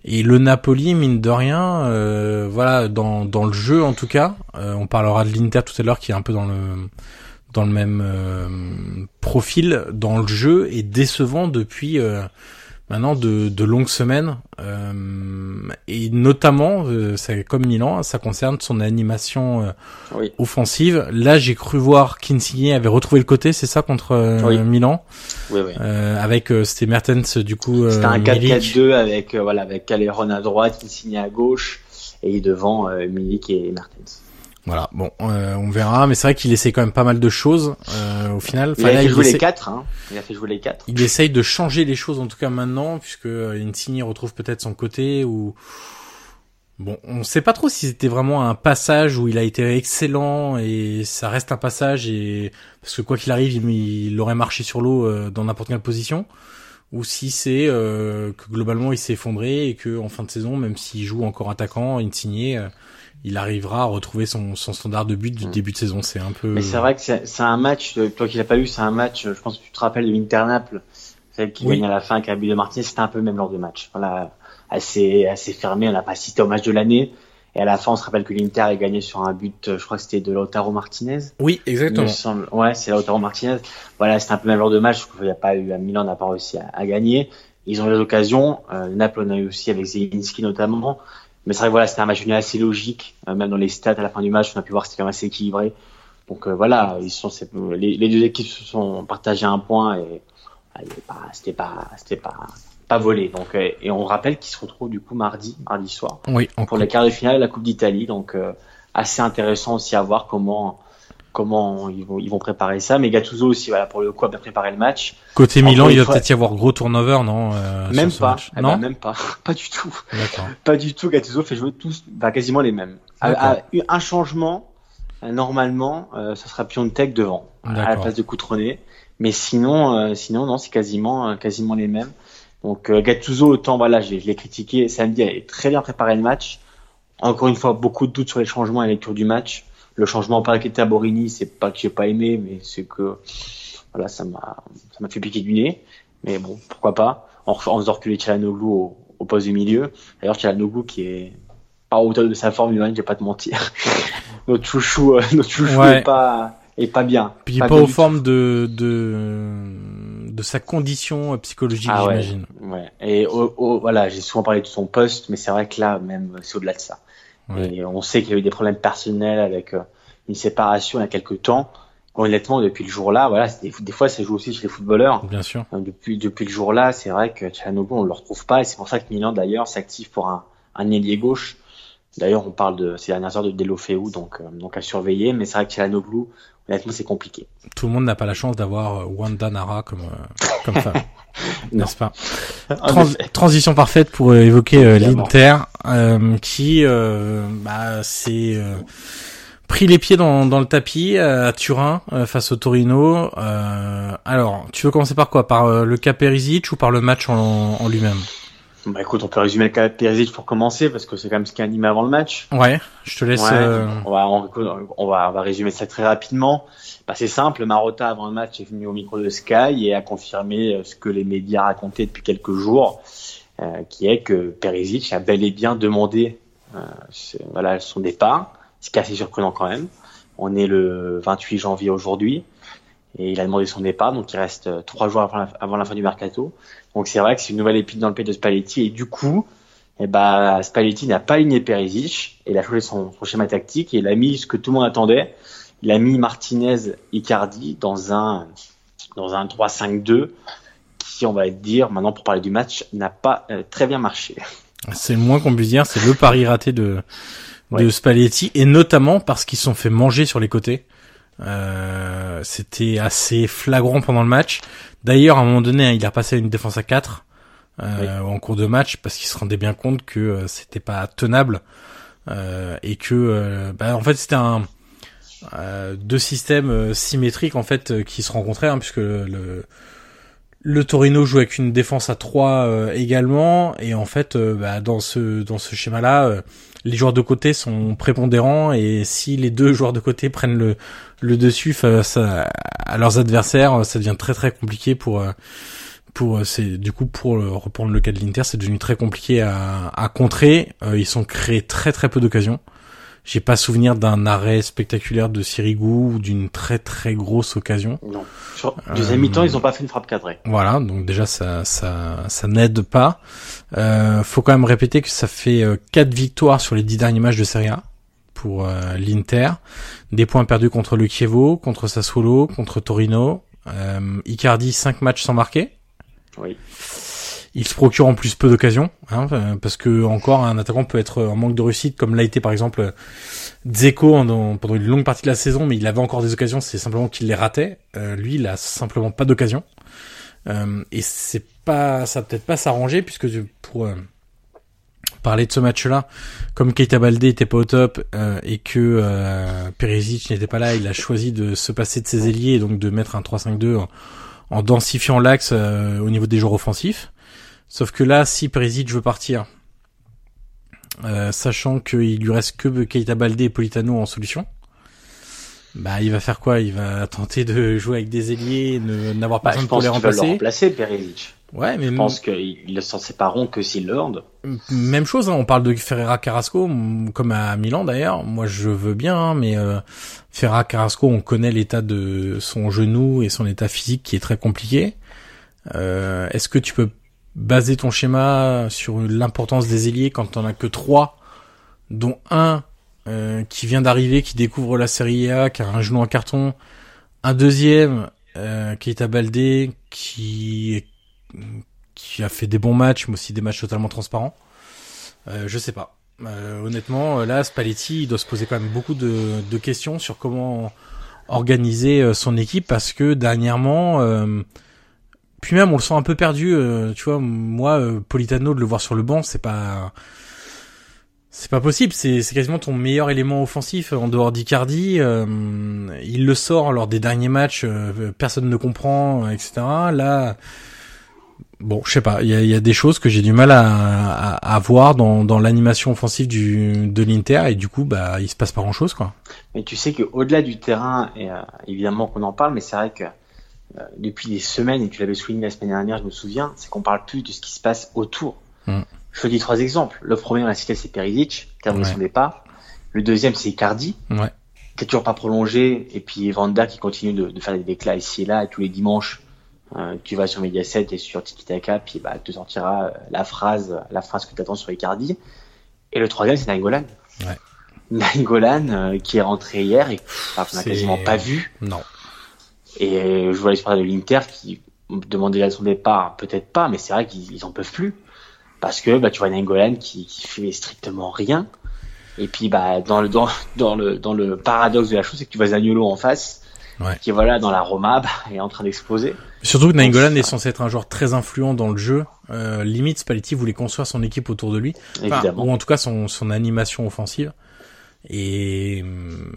et le Napoli mine de rien, voilà dans dans le jeu en tout cas, on parlera de l'Inter tout à l'heure qui est un peu dans le dans le même profil dans le jeu et décevant depuis maintenant de, de longues semaines euh, et notamment euh, ça, comme Milan ça concerne son animation euh, offensive. Là j'ai cru voir qu'Insigne avait retrouvé le côté c'est ça contre euh, Milan? Oui, oui. avec c'était Mertens du coup c'était un 4-4-2 avec voilà avec Calleron à droite Insigne à gauche et devant Milik et Mertens voilà, bon, euh, on verra, mais c'est vrai qu'il essaie quand même pas mal de choses euh, au final. Il a fait jouer les quatre, hein. Il a fait jouer les quatre. Il essaye de changer les choses en tout cas maintenant, puisque euh, Insigne retrouve peut-être son côté ou bon, on sait pas trop si c'était vraiment un passage où il a été excellent et ça reste un passage et parce que quoi qu'il arrive, il, aurait marché sur l'eau dans n'importe quelle position ou si c'est que globalement il s'est effondré et que en fin de saison, même s'il joue encore attaquant, Insigne il arrivera à retrouver son, son standard de but du mm. début de saison. C'est un peu. Mais c'est vrai que c'est un match. Euh, toi qui l'as pas vu, c'est un match. Je pense que tu te rappelles de l'Inter-Naples, celle qui gagne à la fin avec un but de Martinez. C'était un peu même lors de match. Voilà, assez assez fermé. On n'a pas cité au match de l'année. Et à la fin, on se rappelle que l'Inter a gagné sur un but, euh, je crois que c'était de Lautaro Martinez. Oui, exactement. Ouais, c'est Lautaro Martinez. Voilà, c'était un peu même lors de match. Il n'y a pas eu, à Milan n'a pas réussi à, à, gagner. Ils ont eu l'occasion. Euh, Naples en a eu aussi avec Zelinski notamment. Mais c'est vrai voilà, c'était un match assez logique. Euh, même dans les stats à la fin du match, on a pu voir que c'était quand même assez équilibré. Donc euh, voilà, ils sont, les, les, deux équipes se sont partagées un point et c'était pas, c'était pas, pas volé. Donc euh, et on rappelle qu'ils se retrouvent du coup mardi, mardi soir, oui, pour les quarts de finale de la Coupe d'Italie. Donc assez intéressant aussi à voir comment comment ils vont, ils vont préparer ça. Mais Gattuso aussi, voilà, pour le coup, a bien préparé le match. Côté Milan, il va peut-être y avoir gros turnover, non euh, Même pas, eh ben, même pas, (laughs) pas du tout. (laughs) Pas du tout. Gattuso fait jouer tous, bah, quasiment les mêmes. un changement, euh, normalement, euh, ça sera Piontek devant, à la place de Coutronnet. Mais sinon, euh, sinon non, c'est quasiment, quasiment les mêmes. Donc Gattuso, autant voilà, je, l'ai critiqué samedi, il a très bien préparé le match. Encore une fois, beaucoup de doutes sur les changements et la lecture du match. Le changement par à Borini, c'est pas que j'ai pas aimé, mais c'est que voilà, ça m'a ça m'a fait piquer du nez. Mais bon, pourquoi pas en, en faisant reculer Chalanoglu au, au poste du milieu. D'ailleurs, Chalanoglu qui est pas au hauteur de sa forme humaine, je vais pas te mentir. (laughs) notre chouchou, euh, (laughs) notre chouchou est pas est pas bien. Puis il pas, pas aux formes de, de de sa condition psychologique, ah j'imagine. Ouais, Et voilà, j'ai souvent parlé de son poste, mais c'est vrai que là, même, c'est au-delà de ça. Et on sait qu'il y a eu des problèmes personnels avec euh, une séparation il y a quelques temps. Honnêtement, depuis le jour-là, voilà, des, des, fois, ça joue aussi chez les footballeurs. Bien sûr. depuis, depuis le jour-là, c'est vrai que Tchanogo, on le retrouve pas, et c'est pour ça que Milan, d'ailleurs, s'active pour un, un ailier gauche. D'ailleurs, on parle de ces dernières heures de Delofeu, donc, euh, donc à surveiller, mais c'est vrai que Tchanoglou, honnêtement, c'est compliqué. Tout le monde n'a pas la chance d'avoir euh, Wanda Nara comme, euh, comme femme. (laughs) (laughs) N'est-ce pas Transition parfaite pour évoquer l'Inter, qui bah, s'est pris les pieds dans, dans le tapis à Turin face au Torino. alors, tu veux commencer par quoi? Par le cas Perisic ou par le match en, en lui-même? Bah écoute, on peut résumer le cas Perisic pour commencer parce que c'est quand même ce qui a animé avant le match. Ouais, je te laisse. Euh, on, va, on, va, on va résumer ça très rapidement. Bah, c'est simple, Marotta avant le match est venu au micro de Sky et a confirmé euh, ce que les médias racontaient depuis quelques jours, euh, qui est que Perisic a bel et bien demandé euh, voilà son départ, ce qui est assez surprenant quand même. On est le 28 janvier aujourd'hui et il a demandé son départ, donc il reste euh, trois jours avant la, fin du mercato. Donc c'est vrai que c'est une nouvelle épine dans le pied de Spalletti, et du coup, eh ben, Spalletti n'a pas aligné Perisic, et il a changé son, schéma tactique, et il a mis ce que tout le monde attendait, il a mis Martinez Icardi dans un, dans un 3-5-2, qui, on va dire, maintenant pour parler du match, n'a pas euh, très bien marché. C'est le moins qu'on puisse dire, c'est le pari raté de, de Spalletti, et notamment parce qu'ils sont fait manger sur les côtés. Euh, c'était assez flagrant pendant le match. D'ailleurs, à un moment donné, hein, il a passé à une défense à 4 euh, en cours de match parce qu'il se rendait bien compte que euh, c'était pas tenable euh, et que, euh, bah, en fait, c'était un deux systèmes symétriques en fait qui se rencontraient hein, puisque le le Torino joue avec une défense à 3 également et en fait bah, dans ce dans ce schéma là les joueurs de côté sont prépondérants et si les deux joueurs de côté prennent le, le dessus face à, leurs adversaires, ça devient très très compliqué pour euh, pour euh, c'est du coup pour reprendre le cas de l'Inter, c'est devenu très compliqué à, à contrer. Euh, ils sont créés très très peu d'occasions. J'ai pas souvenir d'un arrêt spectaculaire de Sirigu ou d'une très très grosse occasion. Non. Sur deuxième mi-temps, ils ont pas fait une frappe cadrée. Voilà, donc déjà ça ça ça n'aide pas. Euh, faut quand même répéter que ça fait euh, quatre victoires sur les dix derniers matchs de Serie A pour euh, l'Inter. Des points perdus contre le Chievo, contre Sassuolo, contre Torino. Euh, Icardi cinq matchs sans marquer. Oui. Il se procure en plus peu d'occasions, hein, euh, parce que encore un attaquant peut être en manque de réussite, comme l'a été par exemple Dzeko pendant une longue partie de la saison, mais il avait encore des occasions, c'est simplement qu'il les ratait. Euh, lui, il a simplement pas d'occasion, euh, et c'est pas, ça peut-être pas s'arranger puisque pour euh, parler de ce match-là, comme Keita Balde était pas au top et que Perisic n'était pas là, il a choisi de se passer de ses ailiers et donc de mettre un 3-5-2 en, en densifiant l'axe au niveau des joueurs offensifs. Sauf que là, si Perisic veut partir, euh, sachant qu'il lui reste que Keita Balde et Politano en solution, bah il va faire quoi? Il va tenter de jouer avec des ailiers, n'avoir pas bah, besoin pour les remplacer. Le remplacer Perisic. Ouais, mais je pense qu'ils ne s'en sépareront que s'ils le rendent. Même chose, hein, on parle de Ferreira Carrasco, comme à Milan d'ailleurs. Moi, je veux bien, hein, mais euh, Ferreira Carrasco, on connaît l'état de son genou et son état physique qui est très compliqué. Euh, Est-ce que tu peux baser ton schéma sur l'importance des ailiers quand t'en as que trois, dont un euh, qui vient d'arriver, qui découvre la Série A, qui a un genou en carton, un deuxième euh, qui est à Baldé, qui a fait des bons matchs, mais aussi des matchs totalement transparents. Euh, je sais pas. Euh, honnêtement, là, Spalletti doit se poser quand même beaucoup de, questions sur comment organiser son équipe parce que dernièrement puis même on le sent un peu perdu euh, tu vois moi euh, Politano de le voir sur le banc c'est pas c'est pas possible c'est quasiment ton meilleur élément offensif en dehors d'Icardi euh, il le sort lors des derniers matchs personne ne comprend etc là bon, je sais pas, il y a, y a, des choses que j'ai du mal à, à, à voir dans, dans l'animation offensive du, de l'Inter et du coup, bah, il se passe pas grand chose, quoi. Mais tu sais qu'au-delà du terrain, et euh, évidemment qu'on en parle, mais c'est vrai que euh, depuis des semaines, et tu l'avais souligné la semaine dernière, je me souviens, c'est qu'on parle plus de ce qui se passe autour. Mm. Je te dis trois exemples. Le premier, on l'a cité, c'est Perisic, terminé Ouais. son départ. Le deuxième, c'est Icardi, Ouais. qui est toujours pas prolongé, et puis Vanda qui continue de, de faire des déclats ici et là, et tous les dimanches, euh, tu vas sur Mediaset et sur Tiki Taka, puis bah, te sortira euh, la phrase, la phrase que tu attends sur Icardi. Et le troisième, c'est Nainggolan. Ouais. Nainggolan, euh, qui est rentré hier et qu'on a C'est- quasiment pas vu. Non. Et euh, je vois les supporters de l'Inter qui me demandaient à son départ, peut-être pas, mais c'est vrai qu'ils ils en peuvent plus. Parce que bah, tu vois Nainggolan qui, qui fait strictement rien. Et puis bah dans le dans, dans le dans le paradoxe de la chose, c'est que tu vois Zaniolo en face, Ouais. qui voilà dans la Roma bah, (laughs) est en train d'exploser. Surtout que Nainggolan est censé être un joueur très influent dans le jeu. Euh, limite, Spalletti voulait construire son équipe autour de lui. Enfin, ou en tout cas son, son animation offensive. Et hum,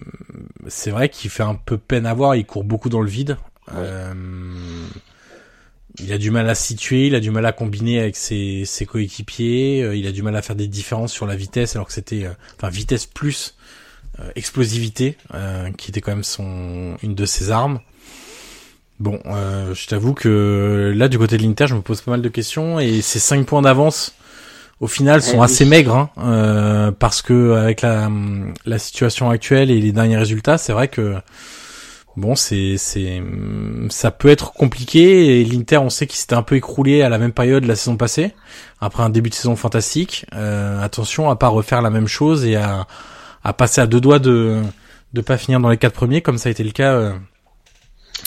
c'est vrai qu'il fait un peu peine à voir, il court beaucoup dans le vide. Euh, il a du mal à se situer, il a du mal à combiner avec ses, ses coéquipiers, euh, il a du mal à faire des différences sur la vitesse alors que c'était euh, enfin vitesse plus euh, explosivité euh, qui était quand même son une de ses armes. Bon, euh, je t'avoue que là du côté de l'Inter, je me pose pas mal de questions et ces 5 points d'avance au final sont assez maigres hein, euh, parce que avec la la situation actuelle et les derniers résultats, c'est vrai que bon, c'est c'est ça peut être compliqué et l'Inter, on sait qu'il s'était un peu écroulé à la même période la saison passée après un début de saison fantastique. Euh, attention à pas refaire la même chose et à à passer à deux doigts de de pas finir dans les quatre premiers comme ça a été le cas euh,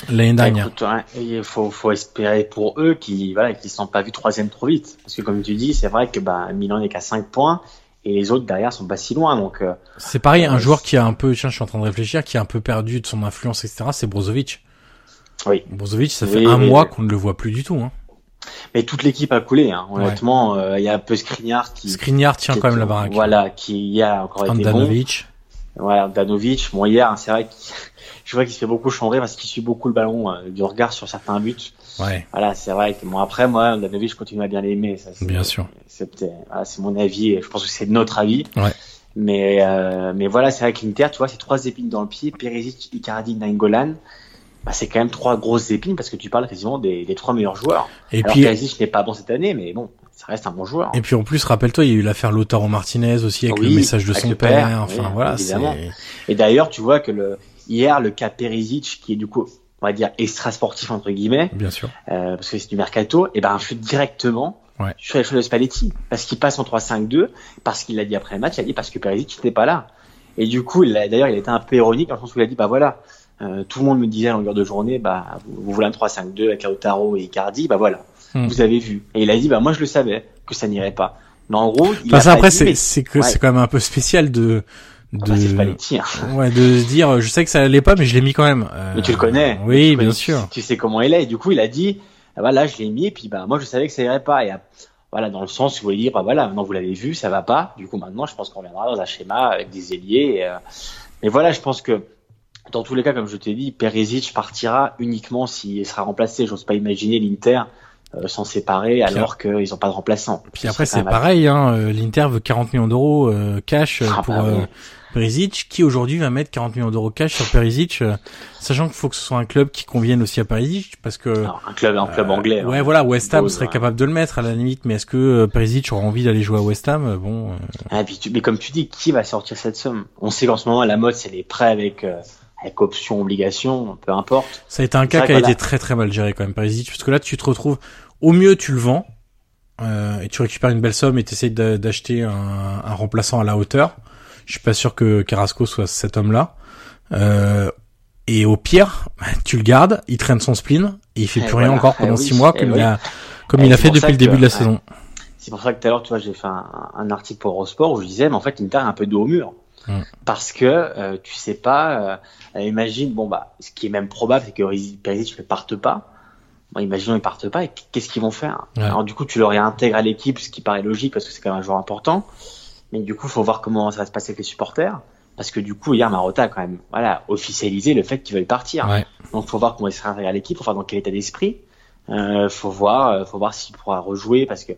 l'année Bah, dernière. écoute, hein, il faut, faut espérer pour eux qu'ils voilà, ne sont pas vus troisième trop vite. Parce que comme tu dis, c'est vrai que bah, Milan n'est qu'à 5 points et les autres derrière sont pas si loin. Donc euh, C'est pareil, un Ouais, joueur qui a un peu, tiens, je suis en train de réfléchir, qui a un peu perdu de son influence, etc. C'est Brozovic. oui. Brozovic, ça fait Oui, un oui, mois oui. qu'on ne le voit plus du tout. Hein. Mais toute l'équipe a coulé. Hein. Honnêtement, euh, il y a un peu Skriniar qui... Skriniar tient qui quand même la baraque. Voilà, qui hier a encore été bon. Voilà, Danovic. Bon, hier, hein, c'est vrai que je vois qu'il se fait beaucoup chambrer parce qu'il suit beaucoup le ballon euh, du regard sur certains buts. Ouais, Voilà, c'est vrai que bon après moi, Danovic, je continue à bien l'aimer. Ça, c'est- bien sûr. C'est voilà, c'est mon avis et je pense que c'est notre avis. Ouais. Mais euh, mais voilà, c'est vrai que l'Inter, tu vois, c'est trois épines dans le pied, Perisic, Icardi, Nainggolan. Bah, c'est quand même trois grosses épines parce que tu parles quasiment des, des trois meilleurs joueurs. Et Alors puis, Perisic n'est pas bon cette année, mais bon, ça reste un bon joueur. et puis en plus, rappelle-toi, il y a eu l'affaire Lautaro Martinez aussi avec Oui, le message de son père. père, Enfin oui, voilà, évidemment. c'est. Et d'ailleurs, tu vois que le hier, le cas Perisic, qui est du coup, on va dire extra sportif entre guillemets, Bien sûr. euh, parce que c'est du mercato, et ben influe directement Ouais. sur les choses de Spalletti, parce qu'il passe en 3-5-2, parce qu'il l'a dit après le match, il a dit parce que Perisic n'était pas là. Et du coup, d'ailleurs, il a été un peu ironique dans le sens où il a dit, bah voilà, euh, tout le monde me disait à longueur de journée, bah vous, vous voulez un 3-5-2 avec Lautaro et Icardi, bah voilà, Hmm. vous avez vu. Et il a dit, bah moi je le savais que ça n'irait pas. Mais en gros, il Enfin, a ça, pas après, c'est, mais- c'est que Ouais. c'est quand même un peu spécial de, Ah bah, c'est de, Spalletti, hein. (laughs) ouais, de se dire, je sais que ça allait pas, mais je l'ai mis quand même. Euh, Mais tu le connais. Oui, Tu connais- bien sûr. Tu sais comment il est. Et du coup, il a dit, ah, voilà, je l'ai mis, et puis bah moi je savais que ça irait pas. Et ah, voilà, dans le sens où il voulait dire, bah voilà, maintenant vous l'avez vu, ça va pas. Du coup, maintenant, je pense qu'on reviendra dans un schéma avec des ailiers. Et, euh, Mais voilà, je pense que dans tous les cas, comme je t'ai dit, Perisic partira uniquement s'il sera remplacé. J'ose pas imaginer l'Inter euh, s'en séparer alors qu'ils ont pas de remplaçant. Puis après, c'est pareil, hein, euh, l'Inter veut 40 millions d'euros euh, cash euh, Ah, pour bah oui. euh, Perisic, qui aujourd'hui va mettre 40 millions d'euros cash sur Perisic, sachant qu'il faut que ce soit un club qui convienne aussi à Perisic, parce que Alors, un club, un club anglais. ouais, hein. voilà, West Ham serait ouais. capable de le mettre à la limite, mais est-ce que Perisic aura envie d'aller jouer à West Ham? Bon, Ah, puis tu- mais comme tu dis, qui va sortir cette somme? On sait qu'en ce moment, la mode, c'est les prêts avec, euh, avec option, obligation, peu importe. ça a été un cas qui a été très très mal géré quand même Perisic, parce que là, tu te retrouves au mieux tu le vends euh, et tu récupères une belle somme et tu essaies d'acheter un, un remplaçant à la hauteur. Je suis pas sûr que Carrasco soit cet homme-là. Euh, et au pire, (laughs) tu le gardes, il traîne son spleen et il fait Et plus rien encore Eh pendant oui, six mois eh comme oui. il a comme Eh, il a c'est fait depuis le début que- de la ouais. saison. C'est pour ça que tout à l'heure, tu vois, j'ai fait un, un article pour Eurosport où je disais, mais en fait, Inter est un peu dos au mur. Parce que euh, tu sais pas, euh, imagine, bon bah, ce qui est même probable, c'est que Perisic ne parte pas. Bon, imaginons ils partent pas, et qu'est-ce qu'ils vont faire? Ouais. Alors du coup, tu le réintègres à l'équipe, ce qui paraît logique parce que c'est quand même un joueur important. Mais du coup, faut voir comment ça va se passer avec les supporters, parce que du coup, hier Marotta a quand même, voilà, officialisé le fait qu'il veuille partir. Ouais. Donc, faut voir comment il sera intégré à l'équipe, faut voir dans quel état d'esprit. Euh, faut voir, faut voir s'il pourra rejouer parce que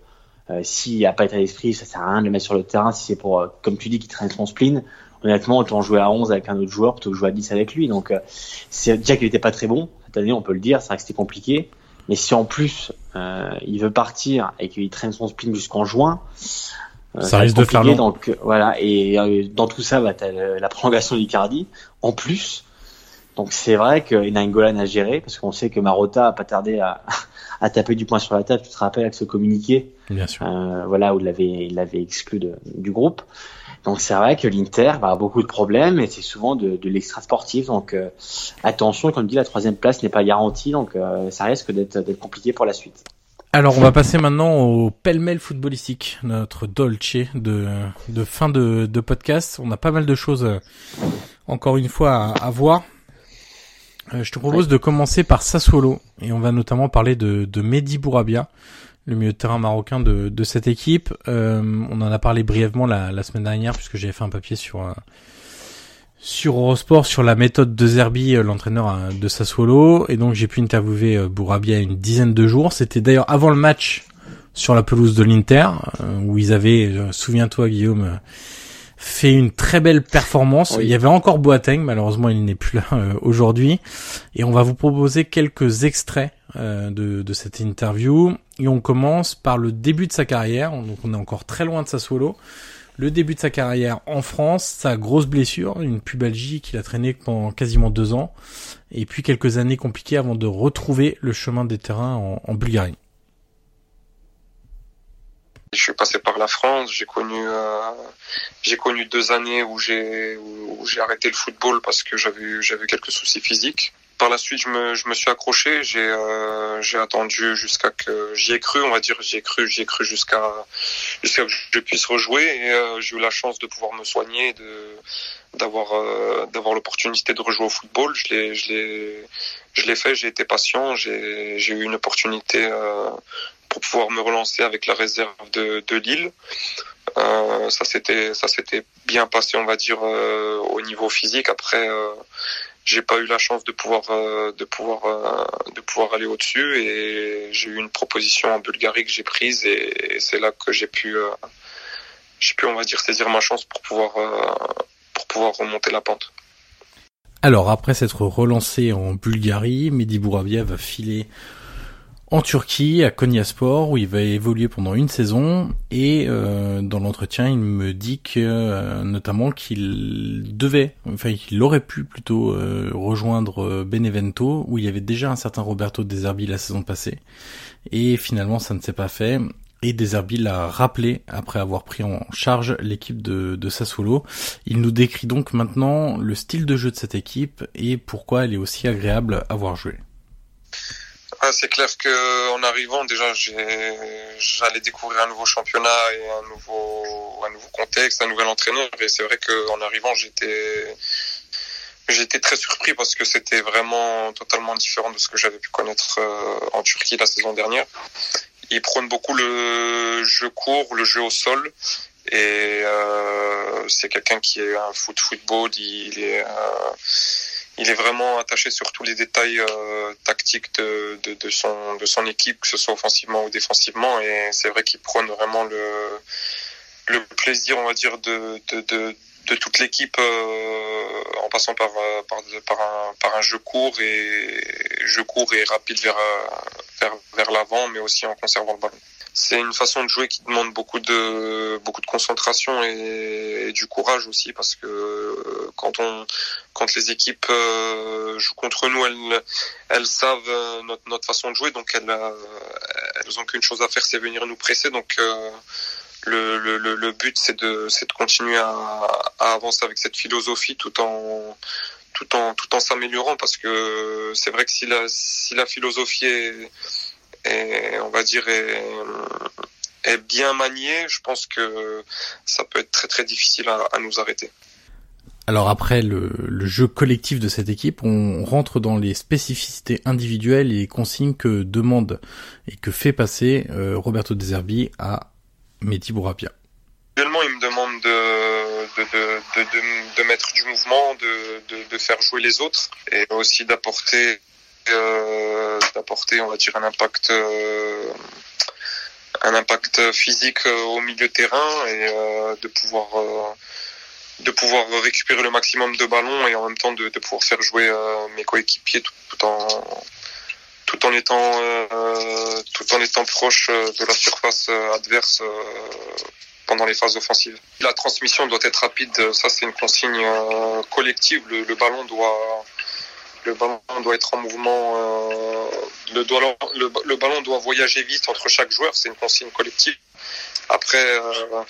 s'il n'y a pas état d'esprit, ça sert à rien de le mettre sur le terrain. Si c'est pour, comme tu dis, qu'il traîne son spleen, honnêtement, autant jouer à 11 avec un autre joueur plutôt que jouer à 10 avec lui. Donc, c'est déjà qu'il n'était pas très bon cette année, on peut le dire. C'est vrai que c'était compliqué. Mais si en plus il veut partir et qu'il traîne son spleen jusqu'en juin, euh, ça, risque de faire long. Donc voilà, et euh, dans tout ça, bah, t'as la prolongation d'Icardi en plus. Donc c'est vrai qu'il a une Golan à gérer parce qu'on sait que Marotta a pas tardé à, à taper du poing sur la table. Tu te rappelles avec ce communiqué, bien sûr. Euh, voilà où il l'avait il l'avait exclu de, du groupe. Donc c'est vrai que l'Inter va avoir beaucoup de problèmes et c'est souvent de, de l'extra sportif. Donc euh, attention, comme dit, la troisième place n'est pas garantie, donc ça risque d'être compliqué pour la suite. Alors on va passer maintenant au pêle-mêle footballistique, notre dolce de, de fin de, de podcast. On a pas mal de choses euh, encore une fois à, voir. Euh, je te propose de commencer par Sassuolo et on va notamment parler de, de Mehdi Bourabia, le milieu de terrain marocain de, de cette équipe. Euh, on en a parlé brièvement la, la semaine dernière puisque j'avais fait un papier sur sur Eurosport sur la méthode de Zerbi, euh, l'entraîneur euh, de Sassuolo, et donc j'ai pu interviewer euh, Bourabia une dizaine de jours. C'était d'ailleurs avant le match sur la pelouse de l'Inter, où ils avaient, souviens-toi Guillaume, fait une très belle performance. Il y avait encore Boateng, malheureusement il n'est plus là aujourd'hui. Et on va vous proposer quelques extraits de, de, cette interview. Et on commence par le début de sa carrière, donc on est encore très loin de Sassuolo le début de sa carrière en France, sa grosse blessure, une pubalgie qu'il a traîné pendant quasiment deux ans, et puis quelques années compliquées avant de retrouver le chemin des terrains en, Bulgarie. Je suis passé par la France, j'ai connu euh, j'ai connu deux années où j'ai où j'ai arrêté le football parce que j'avais j'avais quelques soucis physiques par la suite, je me, je me suis accroché. J'ai euh, j'ai attendu jusqu'à que j'y ai cru, on va dire. J'y ai cru, j'y ai cru jusqu'à jusqu'à que je puisse rejouer. Et euh, j'ai eu la chance de pouvoir me soigner, de d'avoir euh, d'avoir l'opportunité de rejouer au football. Je l'ai je l'ai je l'ai fait. J'ai été patient. J'ai j'ai eu une opportunité euh, pour pouvoir me relancer avec la réserve de de Lille. Euh, ça s'était ça s'était bien passé, on va dire, au niveau physique. Après j'ai pas eu la chance de pouvoir euh, de pouvoir euh, de pouvoir aller au-dessus et j'ai eu une proposition en Bulgarie que j'ai prise et, c'est là que j'ai pu euh, j'ai pu on va dire saisir ma chance pour pouvoir pour pouvoir remonter la pente. Alors après s'être relancé en Bulgarie, Mehdi Bourabia va filer en Turquie, à Konyaspor, où il va évoluer pendant une saison. Et euh, dans l'entretien, il me dit que euh, notamment qu'il devait, enfin qu'il aurait pu plutôt euh, rejoindre Benevento, où il y avait déjà un certain Roberto Deserbi la saison passée. Et finalement, ça ne s'est pas fait. Et Deserbi l'a rappelé après avoir pris en charge l'équipe de, de Sassuolo. Il nous décrit donc maintenant le style de jeu de cette équipe et pourquoi elle est aussi agréable à voir jouer. Ah, c'est clair que en arrivant déjà j'allais découvrir un nouveau championnat et un nouveau un nouveau contexte, un nouvel entraîneur et c'est vrai qu'en arrivant j'étais j'étais très surpris parce que c'était vraiment totalement différent de ce que j'avais pu connaître euh, en Turquie la saison dernière. Ils prônent beaucoup le jeu court, le jeu au sol et euh, c'est quelqu'un qui est un foot football, il est euh, il est vraiment attaché sur tous les détails euh, tactiques de, de, son, de son équipe, que ce soit offensivement ou défensivement. Et c'est vrai qu'il prône vraiment le, le plaisir, on va dire, de, de, de, toute l'équipe euh, en passant par, par, par, un, par un jeu court et jeu court et rapide vers, vers, vers l'avant, mais aussi en conservant le ballon c'est une façon de jouer qui demande beaucoup de beaucoup de concentration et, du courage aussi parce que euh, quand on quand les équipes euh, jouent contre nous elles elles savent euh, notre notre façon de jouer. Donc elles elles ont qu'une chose à faire c'est venir nous presser. Donc le, le, le but c'est de c'est de continuer à, à avancer avec cette philosophie tout en tout en tout en s'améliorant. Parce que c'est vrai que si la si la philosophie est et on va dire est, bien manié, je pense que ça peut être très très difficile à, nous arrêter. Alors après le, jeu collectif de cette équipe, on rentre dans les spécificités individuelles et les consignes que demande et que fait passer euh, Roberto Deserbi à Mehdi Bourapia. Actuellement, il me demande de, de, mettre du mouvement, de, de, faire jouer les autres et aussi d'apporter d'apporter, on va dire, un impact un impact physique au milieu de terrain et de pouvoir de pouvoir récupérer le maximum de ballons et en même temps de, pouvoir faire jouer mes coéquipiers tout, en tout en étant euh, tout en étant proche de la surface adverse pendant les phases offensives. La transmission doit être rapide, ça c'est une consigne euh, collective. Le, le, ballon doit le ballon doit être en mouvement, euh, le, ballon doit voyager vite entre chaque joueur, c'est une consigne collective. Après, euh, euh,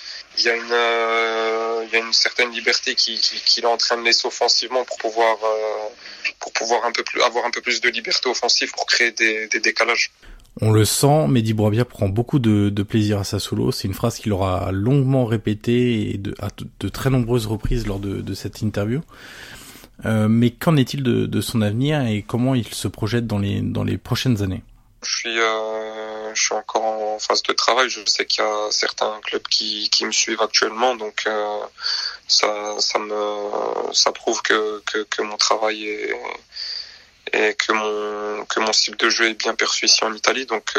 il y a une certaine liberté qui qui, qui est en train de laisser offensivement pour pouvoir avoir un peu plus de liberté offensive pour créer des, décalages. On le sent, Mehdi Bourabia prend beaucoup de, plaisir à sa solo. C'est une phrase qu'il aura longuement répétée et à de très nombreuses reprises lors de cette interview. Euh, mais qu'en est-il de, de, son avenir et comment il se projette dans les, dans les prochaines années? Je suis, euh, je suis encore en phase de travail. Je sais qu'il y a certains clubs qui, qui me suivent actuellement, donc euh, ça, ça me, ça prouve que, que, mon travail est et que mon que mon style de jeu est bien perçu ici en Italie. Donc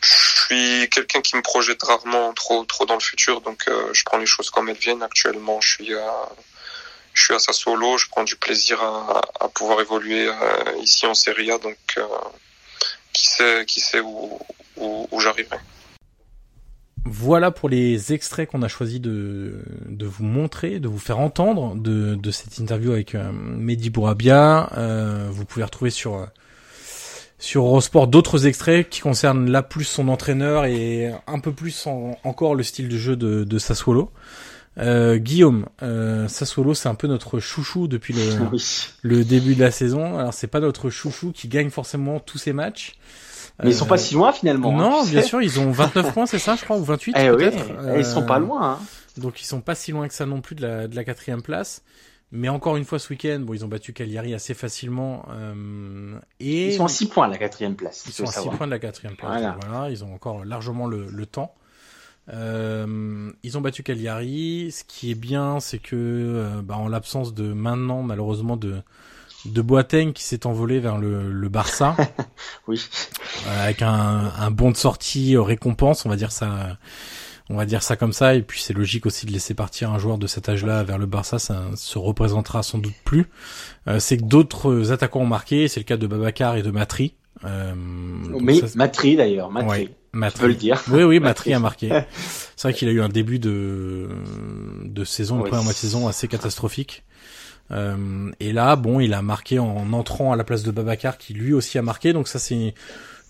je suis quelqu'un qui me projette rarement trop trop dans le futur, donc je prends les choses comme elles viennent. Actuellement, je suis je suis à Sassuolo, je prends du plaisir à, à pouvoir évoluer euh, ici en Serie A, donc euh, qui sait qui sait où, où, où j'arriverai. Voilà pour les extraits qu'on a choisi de, de vous montrer, de vous faire entendre de, de cette interview avec euh, Mehdi Bourabia. Euh, vous pouvez retrouver sur sur Eurosport d'autres extraits qui concernent là plus son entraîneur et un peu plus en, encore le style de jeu de, de Sassuolo. Euh, Guillaume, euh, Sassuolo c'est un peu notre chouchou depuis le, (laughs) Oui. le début de la saison. Alors c'est pas notre chouchou qui gagne forcément tous ses matchs. Mais ils sont pas si loin finalement. Non, hein, bien tu sais. sûr, ils ont 29 points, c'est ça, je crois, ou 28 Eh oui, peut-être. et ils sont Euh, pas loin. Hein. Donc ils sont pas si loin que ça non plus de la, de la quatrième place. Mais encore une fois ce week-end, bon, ils ont battu Cagliari assez facilement. euh, et Ils sont à 6 points à la quatrième place. ils il sont à 6 savoir. points de la quatrième place. Voilà. Voilà. ils ont encore largement le, le temps. Euh, ils ont battu Cagliari. Ce qui est bien, c'est que euh, bah, en l'absence de maintenant, malheureusement, de de Boateng qui s'est envolé vers le, le Barça (laughs) Oui. euh, avec un, un bon de sortie euh, récompense, on va dire ça, on va dire ça comme ça. Et puis c'est logique aussi de laisser partir un joueur de cet âge-là vers le Barça, ça se représentera sans doute plus. Euh, c'est que d'autres attaquants ont marqué, c'est le cas de Babacar et de Matri. Euh, Mais ça, Matri d'ailleurs, Matri. Ouais, Je Matri. peux le dire. Oui, oui, Matri. Matri a marqué. (laughs) C'est vrai qu'il a eu un début de de saison, une Oui. première moitié de saison assez catastrophique. Euh, et là, bon, il a marqué en entrant à la place de Babacar, qui lui aussi a marqué. Donc ça, c'est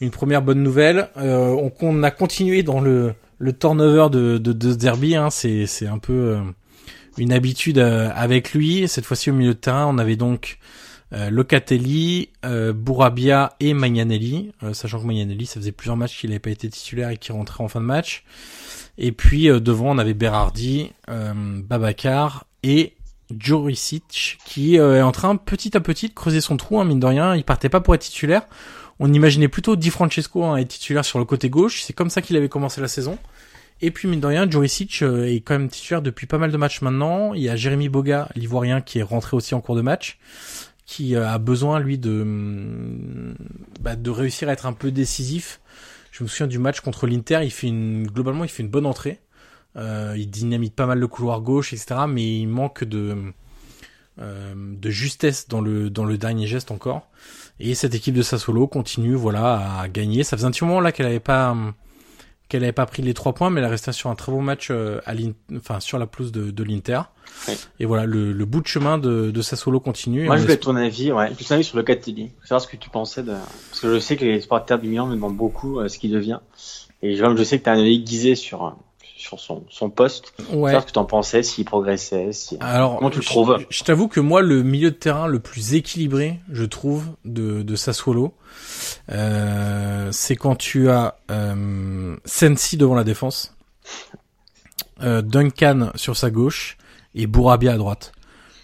une première bonne nouvelle. Euh, on, on a continué dans le le turnover de de, de ce derby. Hein. C'est c'est un peu euh, une habitude avec lui. Cette fois-ci au milieu de terrain, on avait donc Locatelli, euh, Bourabia et Magnanelli, euh, sachant que Magnanelli, ça faisait plusieurs matchs qu'il n'avait pas été titulaire et qu'il rentrait en fin de match. Et puis euh, devant, on avait Berardi, euh, Babacar et Juricic qui euh, est en train petit à petit de creuser son trou, hein, mine de rien. Il partait pas pour être titulaire. On imaginait plutôt Di Francesco hein, être titulaire sur le côté gauche. C'est comme ça qu'il avait commencé la saison. Et puis mine de rien, Juricic euh, est quand même titulaire depuis pas mal de matchs maintenant. Il y a Jérémy Boga, l'ivoirien, qui est rentré aussi en cours de match, qui euh, a besoin lui de hum, bah, de réussir à être un peu décisif. Je me souviens du match contre l'Inter, il fait une globalement il fait une bonne entrée. Euh, il dynamite pas mal le couloir gauche, etc. Mais il manque de euh, de justesse dans le dans le dernier geste encore. Et cette équipe de Sassuolo continue, voilà, à gagner. Ça faisait un petit moment là qu'elle avait pas qu'elle avait pas pris les trois points, mais elle est restée sur un très bon match euh, à enfin sur la pelouse de, de l'Inter. Ouais. Et voilà, le, le bout de chemin de, de Sassuolo continue. Moi, on je voulais ton avis, ouais. Ton avis sur Locatelli. Je veux savoir ce que tu pensais de, parce que je sais que les supporters du Milan me demandent beaucoup euh, ce qu'il devient. Et je, je sais que tu as un avis aiguisé sur, euh, sur son, son poste. Je veux Ouais. savoir ce que tu en pensais, s'il progressait, si... Alors, Comment tu le trouves Je, je t'avoue que moi, le milieu de terrain le plus équilibré, je trouve, de, de Sassuolo, euh, c'est quand tu as euh, Sensi devant la défense, euh, Duncan sur sa gauche et Bourabia à droite.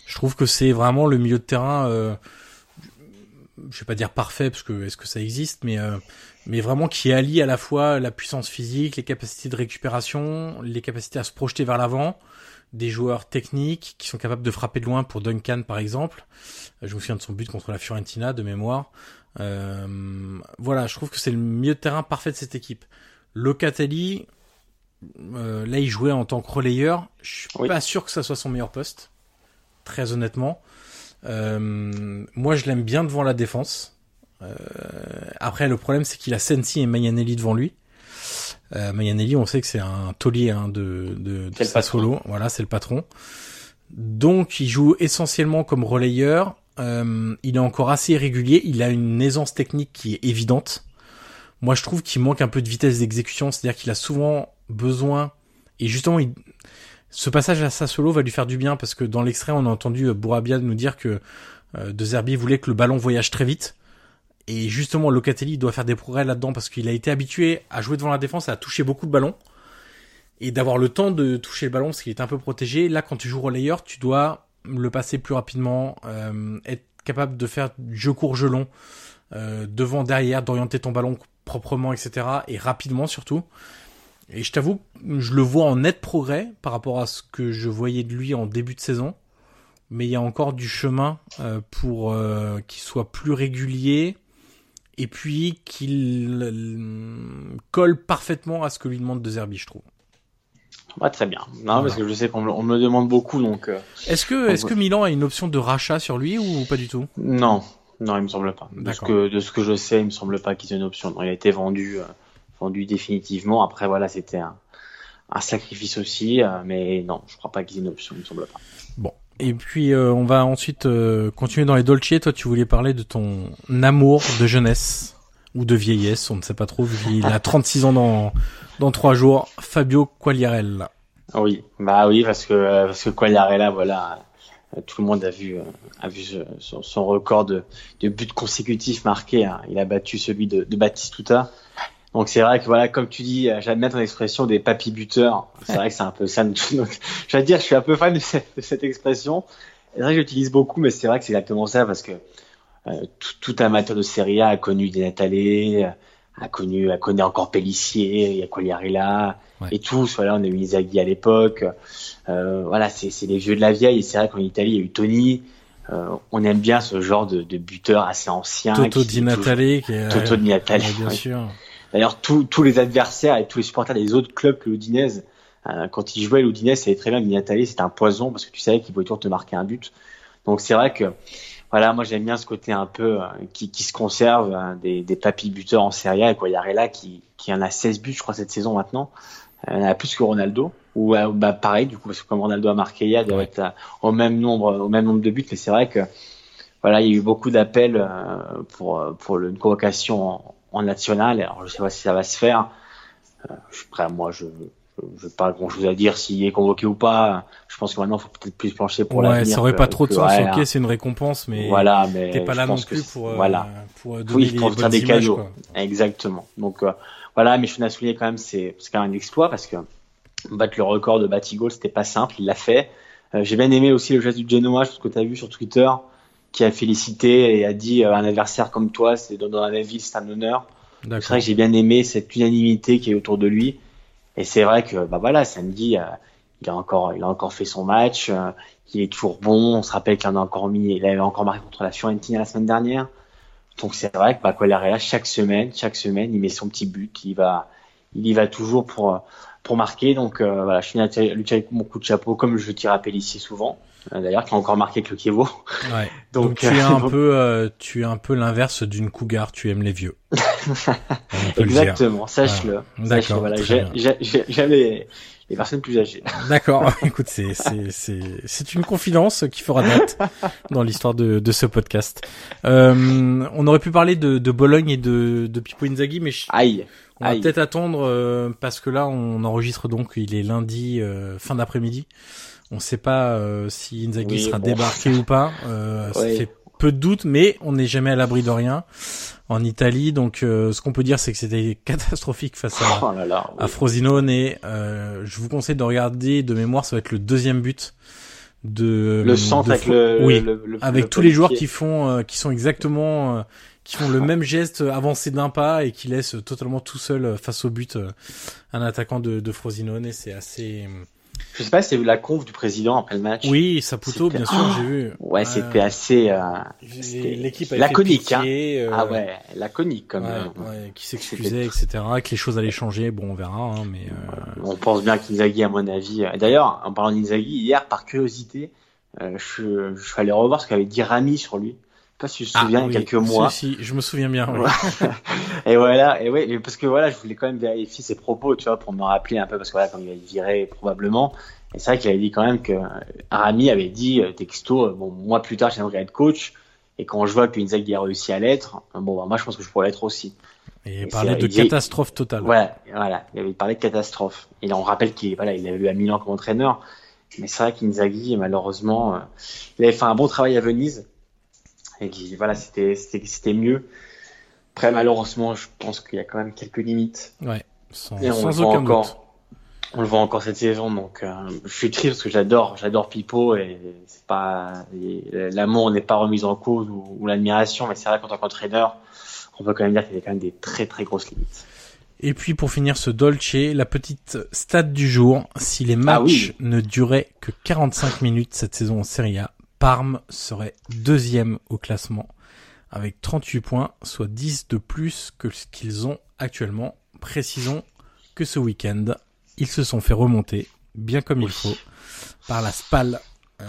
Je trouve que c'est vraiment le milieu de terrain, euh, je vais pas dire parfait parce que est-ce que ça existe, mais euh, mais vraiment qui allie à la fois la puissance physique, les capacités de récupération, les capacités à se projeter vers l'avant des joueurs techniques qui sont capables de frapper de loin pour Duncan par exemple. Je me souviens de son but contre la Fiorentina de mémoire. Euh, voilà, je trouve que c'est le milieu de terrain parfait de cette équipe. Locatelli, euh, là il jouait en tant que relayeur. Je suis pas sûr que ça soit son meilleur poste, très honnêtement. Euh, moi je l'aime bien devant la défense. Euh, après le problème c'est qu'il a Sensi et Mayanelli devant lui. Euh, Mayanelli, on sait que c'est un taulier hein, de, de, de Sassuolo. Voilà, c'est le patron. Donc, il joue essentiellement comme relayeur. Euh, il est encore assez irrégulier. Il a une aisance technique qui est évidente. Moi, je trouve qu'il manque un peu de vitesse d'exécution. C'est-à-dire qu'il a souvent besoin. Et justement, il... ce passage à Sassuolo va lui faire du bien parce que dans l'extrait, on a entendu Bourabia nous dire que euh, De Zerbi voulait que le ballon voyage très vite. Et justement, Locatelli doit faire des progrès là-dedans parce qu'il a été habitué à jouer devant la défense, à toucher beaucoup de ballons et d'avoir le temps de toucher le ballon parce qu'il est un peu protégé. Là, quand tu joues relayeur, tu dois le passer plus rapidement, euh, être capable de faire jeu court, jeu long, euh, devant, derrière, d'orienter ton ballon proprement, etc. et rapidement surtout. Et je t'avoue, je le vois en net progrès par rapport à ce que je voyais de lui en début de saison. Mais il y a encore du chemin euh, pour qu'il soit plus régulier, et puis qu'il colle parfaitement à ce que lui demande De Zerbi, je trouve. Ouais, très bien. Non, parce que je sais qu'on me, on me demande beaucoup, donc. Euh, est-ce que, est-ce que Milan a une option de rachat sur lui ou pas du tout? Non, non, il me semble pas. De ce que, de ce que je sais, il me semble pas qu'il ait une option. Non, il a été vendu, euh, vendu définitivement. Après, voilà, c'était un, un sacrifice aussi, mais non, je crois pas qu'il ait une option, il me semble pas. Bon, et puis euh, on va ensuite euh, continuer dans les Dolce. Toi, tu voulais parler de ton amour de jeunesse ou de vieillesse, on ne sait pas trop. Il (laughs) a 36 ans dans dans trois jours. Fabio Quagliarella. Oui, bah oui, parce que parce que Quagliarella, voilà, tout le monde a vu a vu son, son record de, de buts consécutifs marqués. Hein. Il a battu celui de, de Batistuta. Donc c'est vrai que voilà, comme tu dis, j'aime bien ton expression des papy buteurs. C'est vrai que c'est un peu ça. (laughs) Je vais dire, je suis un peu fan de cette, de cette expression. C'est vrai que j'utilise beaucoup, mais c'est vrai que c'est exactement ça parce que euh, tout, tout, amateur de Serie A a connu des Natale, a connu, a connu encore Pellissier, il y a ouais. et tous. Voilà, on a eu Inzaghi à l'époque. Euh, voilà, c'est les vieux de la vieille. Et c'est vrai qu'en Italie, il y a eu Tony. Euh, on aime bien ce genre de, de buteur assez ancien. Toto Di Natale, Toto Di Natale, bien sûr. D'ailleurs, tous les adversaires et tous les supporters des autres clubs que l'Udinese, euh, quand ils jouaient l'Udinese, savait très bien que Minatali c'était un poison parce que tu savais qu'il pouvait toujours te marquer un but. Donc c'est vrai que voilà, moi j'aime bien ce côté un peu euh, qui, qui, se conserve euh, des, des papis buteurs en Serie A et Quagliarella qui, qui en a 16 buts je crois cette saison maintenant. Euh, il en a plus que Ronaldo ou bah pareil du coup parce que comme Ronaldo a marqué il doit être au même nombre au même nombre de buts mais c'est vrai que voilà, il y a eu beaucoup d'appels pour pour une convocation en, en national. Alors je sais pas si ça va se faire. Euh, je suis prêt. Moi, je je n'ai pas grand chose à dire s'il est convoqué ou pas. Je pense que maintenant, il faut peut-être plus plancher pour ouais, l'avenir. Ça aurait pas trop de sens. Ouais, ok, c'est une récompense, mais voilà, mais t'es pas là non plus pour, voilà. pour donner oui, les pour bonnes des images, cadeaux. Quoi. Exactement. Donc euh, voilà, mais je tenais à souligner quand même, c'est quand même un exploit parce que battre le record de Batigol, c'était pas simple. Il l'a fait. Euh, J'ai bien aimé aussi le geste du Genoa, ce que tu as vu sur Twitter, qui a félicité et a dit euh, un adversaire comme toi, c'est dans, dans la même ville, c'est un honneur. C'est vrai que j'ai bien aimé cette unanimité qui est autour de lui. Et c'est vrai que bah voilà, samedi, euh, il a encore, il a encore fait son match. Euh, il est toujours bon. On se rappelle qu'il en a encore mis, il avait encore marqué contre la Fiorentina la semaine dernière. Donc c'est vrai que bah, Quagliarella, chaque semaine, chaque semaine, il met son petit but. Il va, il y va toujours pour pour marquer. Donc euh, voilà, je finis à lui tirer mon coup de chapeau, comme je tire à Pellissier souvent. D'ailleurs, qui a encore marqué avec le Kievo. Ouais. (laughs) Donc, Donc, tu es un (laughs) peu, euh, tu es un peu l'inverse d'une cougar. Tu aimes les vieux. (laughs) Exactement. Sache-le. D'accord. Sache voilà, j'aime les, les personnes plus âgées. (laughs) D'accord. Écoute, c'est c'est c'est c'est une confidence qui fera date dans l'histoire de de ce podcast. Euh, on aurait pu parler de de Bologne et de de Pippo Inzaghi, mais je... aïe. On va peut-être attendre euh, parce que là, on enregistre donc, il est lundi euh, fin d'après-midi. On ne sait pas euh, si Inzaghi Oui, sera bon. débarqué ou pas. Euh, Ça fait peu de doutes, mais on n'est jamais à l'abri de rien en Italie. Donc, euh, ce qu'on peut dire, c'est que c'était (laughs) catastrophique face à, Oh là là. à Frosinone. Et euh, je vous conseille de regarder de mémoire. Ça va être le deuxième but de Le centre de avec Fro- le, oui, le- le- avec le tous les joueurs qui font, euh, qui sont exactement, euh, qui font le même geste avancé d'un pas et qui laissent totalement tout seul face au but un attaquant de, de Frosinone. Et c'est assez, Je sais pas si t'as vu la conf du président après le match. Oui, Saputo, bien sûr, j'ai vu. Ouais, c'était assez. Euh, L'équipe laconique, hein. euh, Ah ouais, laconique comme. ouais, ouais, qui s'excusait, etc. Que les choses allaient changer. Bon, on verra, hein, mais. euh, On pense bien qu'Inzaghi, à mon avis. euh, D'ailleurs, en parlant d'Inzaghi, hier, par curiosité, euh, je, je suis allé revoir ce qu'avait dit Rami sur lui. Je sais pas si tu te souviens, il y a oui, quelques mois. Si, si, je me souviens bien. oui. (laughs) et voilà, et et parce que voilà, je voulais quand même vérifier ses propos, tu vois, pour me rappeler un peu, parce que voilà, comme il avait viré probablement, et c'est vrai qu'il avait dit quand même que euh, Rami avait dit euh, texto, euh, bon, moi plus tard j'aimerais être coach, et quand je vois que Inzaghi a réussi à l'être, euh, bon, bah, moi je pense que je pourrais l'être aussi. Et Et parler de il catastrophe totale. Voilà, voilà, il avait parlé de catastrophe. Et là, on rappelle qu'il voilà, il avait eu à Milan comme entraîneur, mais c'est vrai qu'Inzaghi, malheureusement, euh, il avait fait un bon travail à Venise, et qu'il- voilà, c'était mieux. Après, malheureusement, je pense qu'il y a quand même quelques limites. Ouais, sans, Et on sans aucun encore. doute. On le voit encore cette saison, donc euh, je suis triste parce que j'adore, j'adore Pipo et c'est pas l'amour n'est pas remis en cause ou, ou l'admiration, mais c'est vrai qu'en tant qu'entraîneur, on peut quand même dire qu'il y a quand même des très très grosses limites. Et puis pour finir ce Dolce, la petite stat du jour, si les matchs Ah oui. ne duraient que 45 minutes cette saison en Serie A, Parme serait deuxième au classement avec 38 points, soit 10 de plus que ce qu'ils ont actuellement. Précisons que ce week-end, ils se sont fait remonter, bien comme il faut, par la SPAL, euh,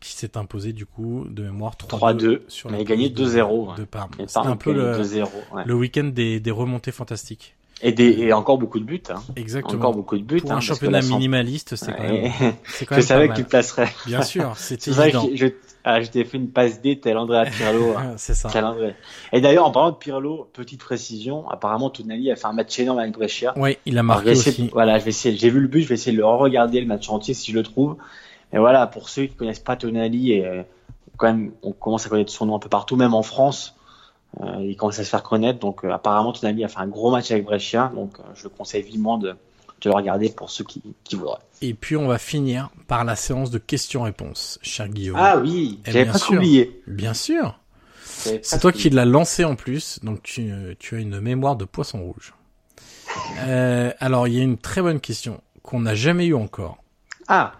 qui s'est imposé du coup de mémoire 3-2 3-2, sur mais gagné pelouse de- 2-0, ouais. de Parme. Parme un peu le, 2-0. ouais. le week-end des, des remontées fantastiques. Et, des, et encore beaucoup de buts. Hein. Exactement. Encore beaucoup de buts. Pour hein, un que championnat minimaliste, c'est quand même, Ouais. c'est quand Je savais que tu placerais. Bien sûr, c'était évident. que je, ah, je t'ai fait une passe D tel Andrea Pirlo. hein. (laughs) C'est ça. Et d'ailleurs, en parlant de Pirlo, petite précision, apparemment Tonali a fait un match énorme avec Brescia. Oui, il a Alors, marqué essayer aussi. Voilà, je vais essayer. J'ai vu le but, je vais essayer de le re-regarder le match entier si je le trouve. Et voilà, pour ceux qui connaissent pas Tonali, et euh, quand même, on commence à connaître son nom un peu partout, même en France. Euh, il commence à se faire connaître. Donc, euh, apparemment, Tonali a fait un gros match avec Brescia. Donc, euh, je le conseille vivement de, de le regarder pour ceux qui, qui voudraient. Et puis on va finir par la séance de questions-réponses, cher Guillaume. Ah oui, Eh j'avais sûr. oublié. Bien sûr. C'est toi qui l'as lancé en plus, donc tu, tu as une mémoire de poisson rouge. Euh, alors il y a une très bonne question qu'on n'a jamais eue encore. Ah,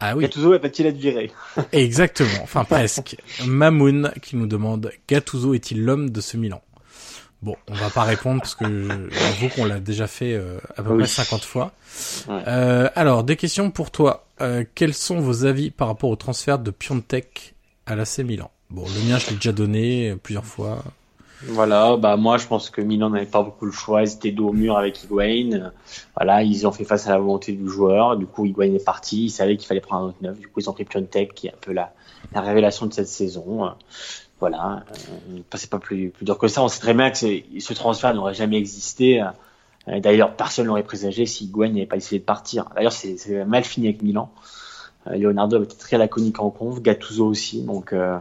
Ah oui, Gattuso va-t-il être viré exactement. Enfin presque. Mamoun qui nous demande Gattuso est-il l'homme de ce Milan? Bon, on va pas répondre parce que j'avoue qu'on l'a déjà fait euh, à peu Oui. près 50 fois. Ouais. Euh, alors, des questions pour toi. Euh, quels sont vos avis par rapport au transfert de Piontek à l'AC Milan? Bon, le mien, je l'ai déjà donné euh, plusieurs fois. Voilà, bah moi je pense que Milan n'avait pas beaucoup le choix, ils étaient dos au mur avec Higuain. Voilà, ils ont fait face à la volonté du joueur. Du coup, Higuain est parti, ils savaient qu'il fallait prendre un autre neuf. Du coup, ils ont pris Piontek, qui est un peu la, la révélation de cette saison. Voilà, euh, c'est pas plus, dur que ça. On sait très bien que ce transfert n'aurait jamais existé. Euh, D'ailleurs, personne l'aurait présagé si Higuain n'avait pas essayé de partir. D'ailleurs, c'est c'est mal fini avec Milan. Euh, Leonardo avait été très laconique en conf, Gattuso aussi. Donc euh,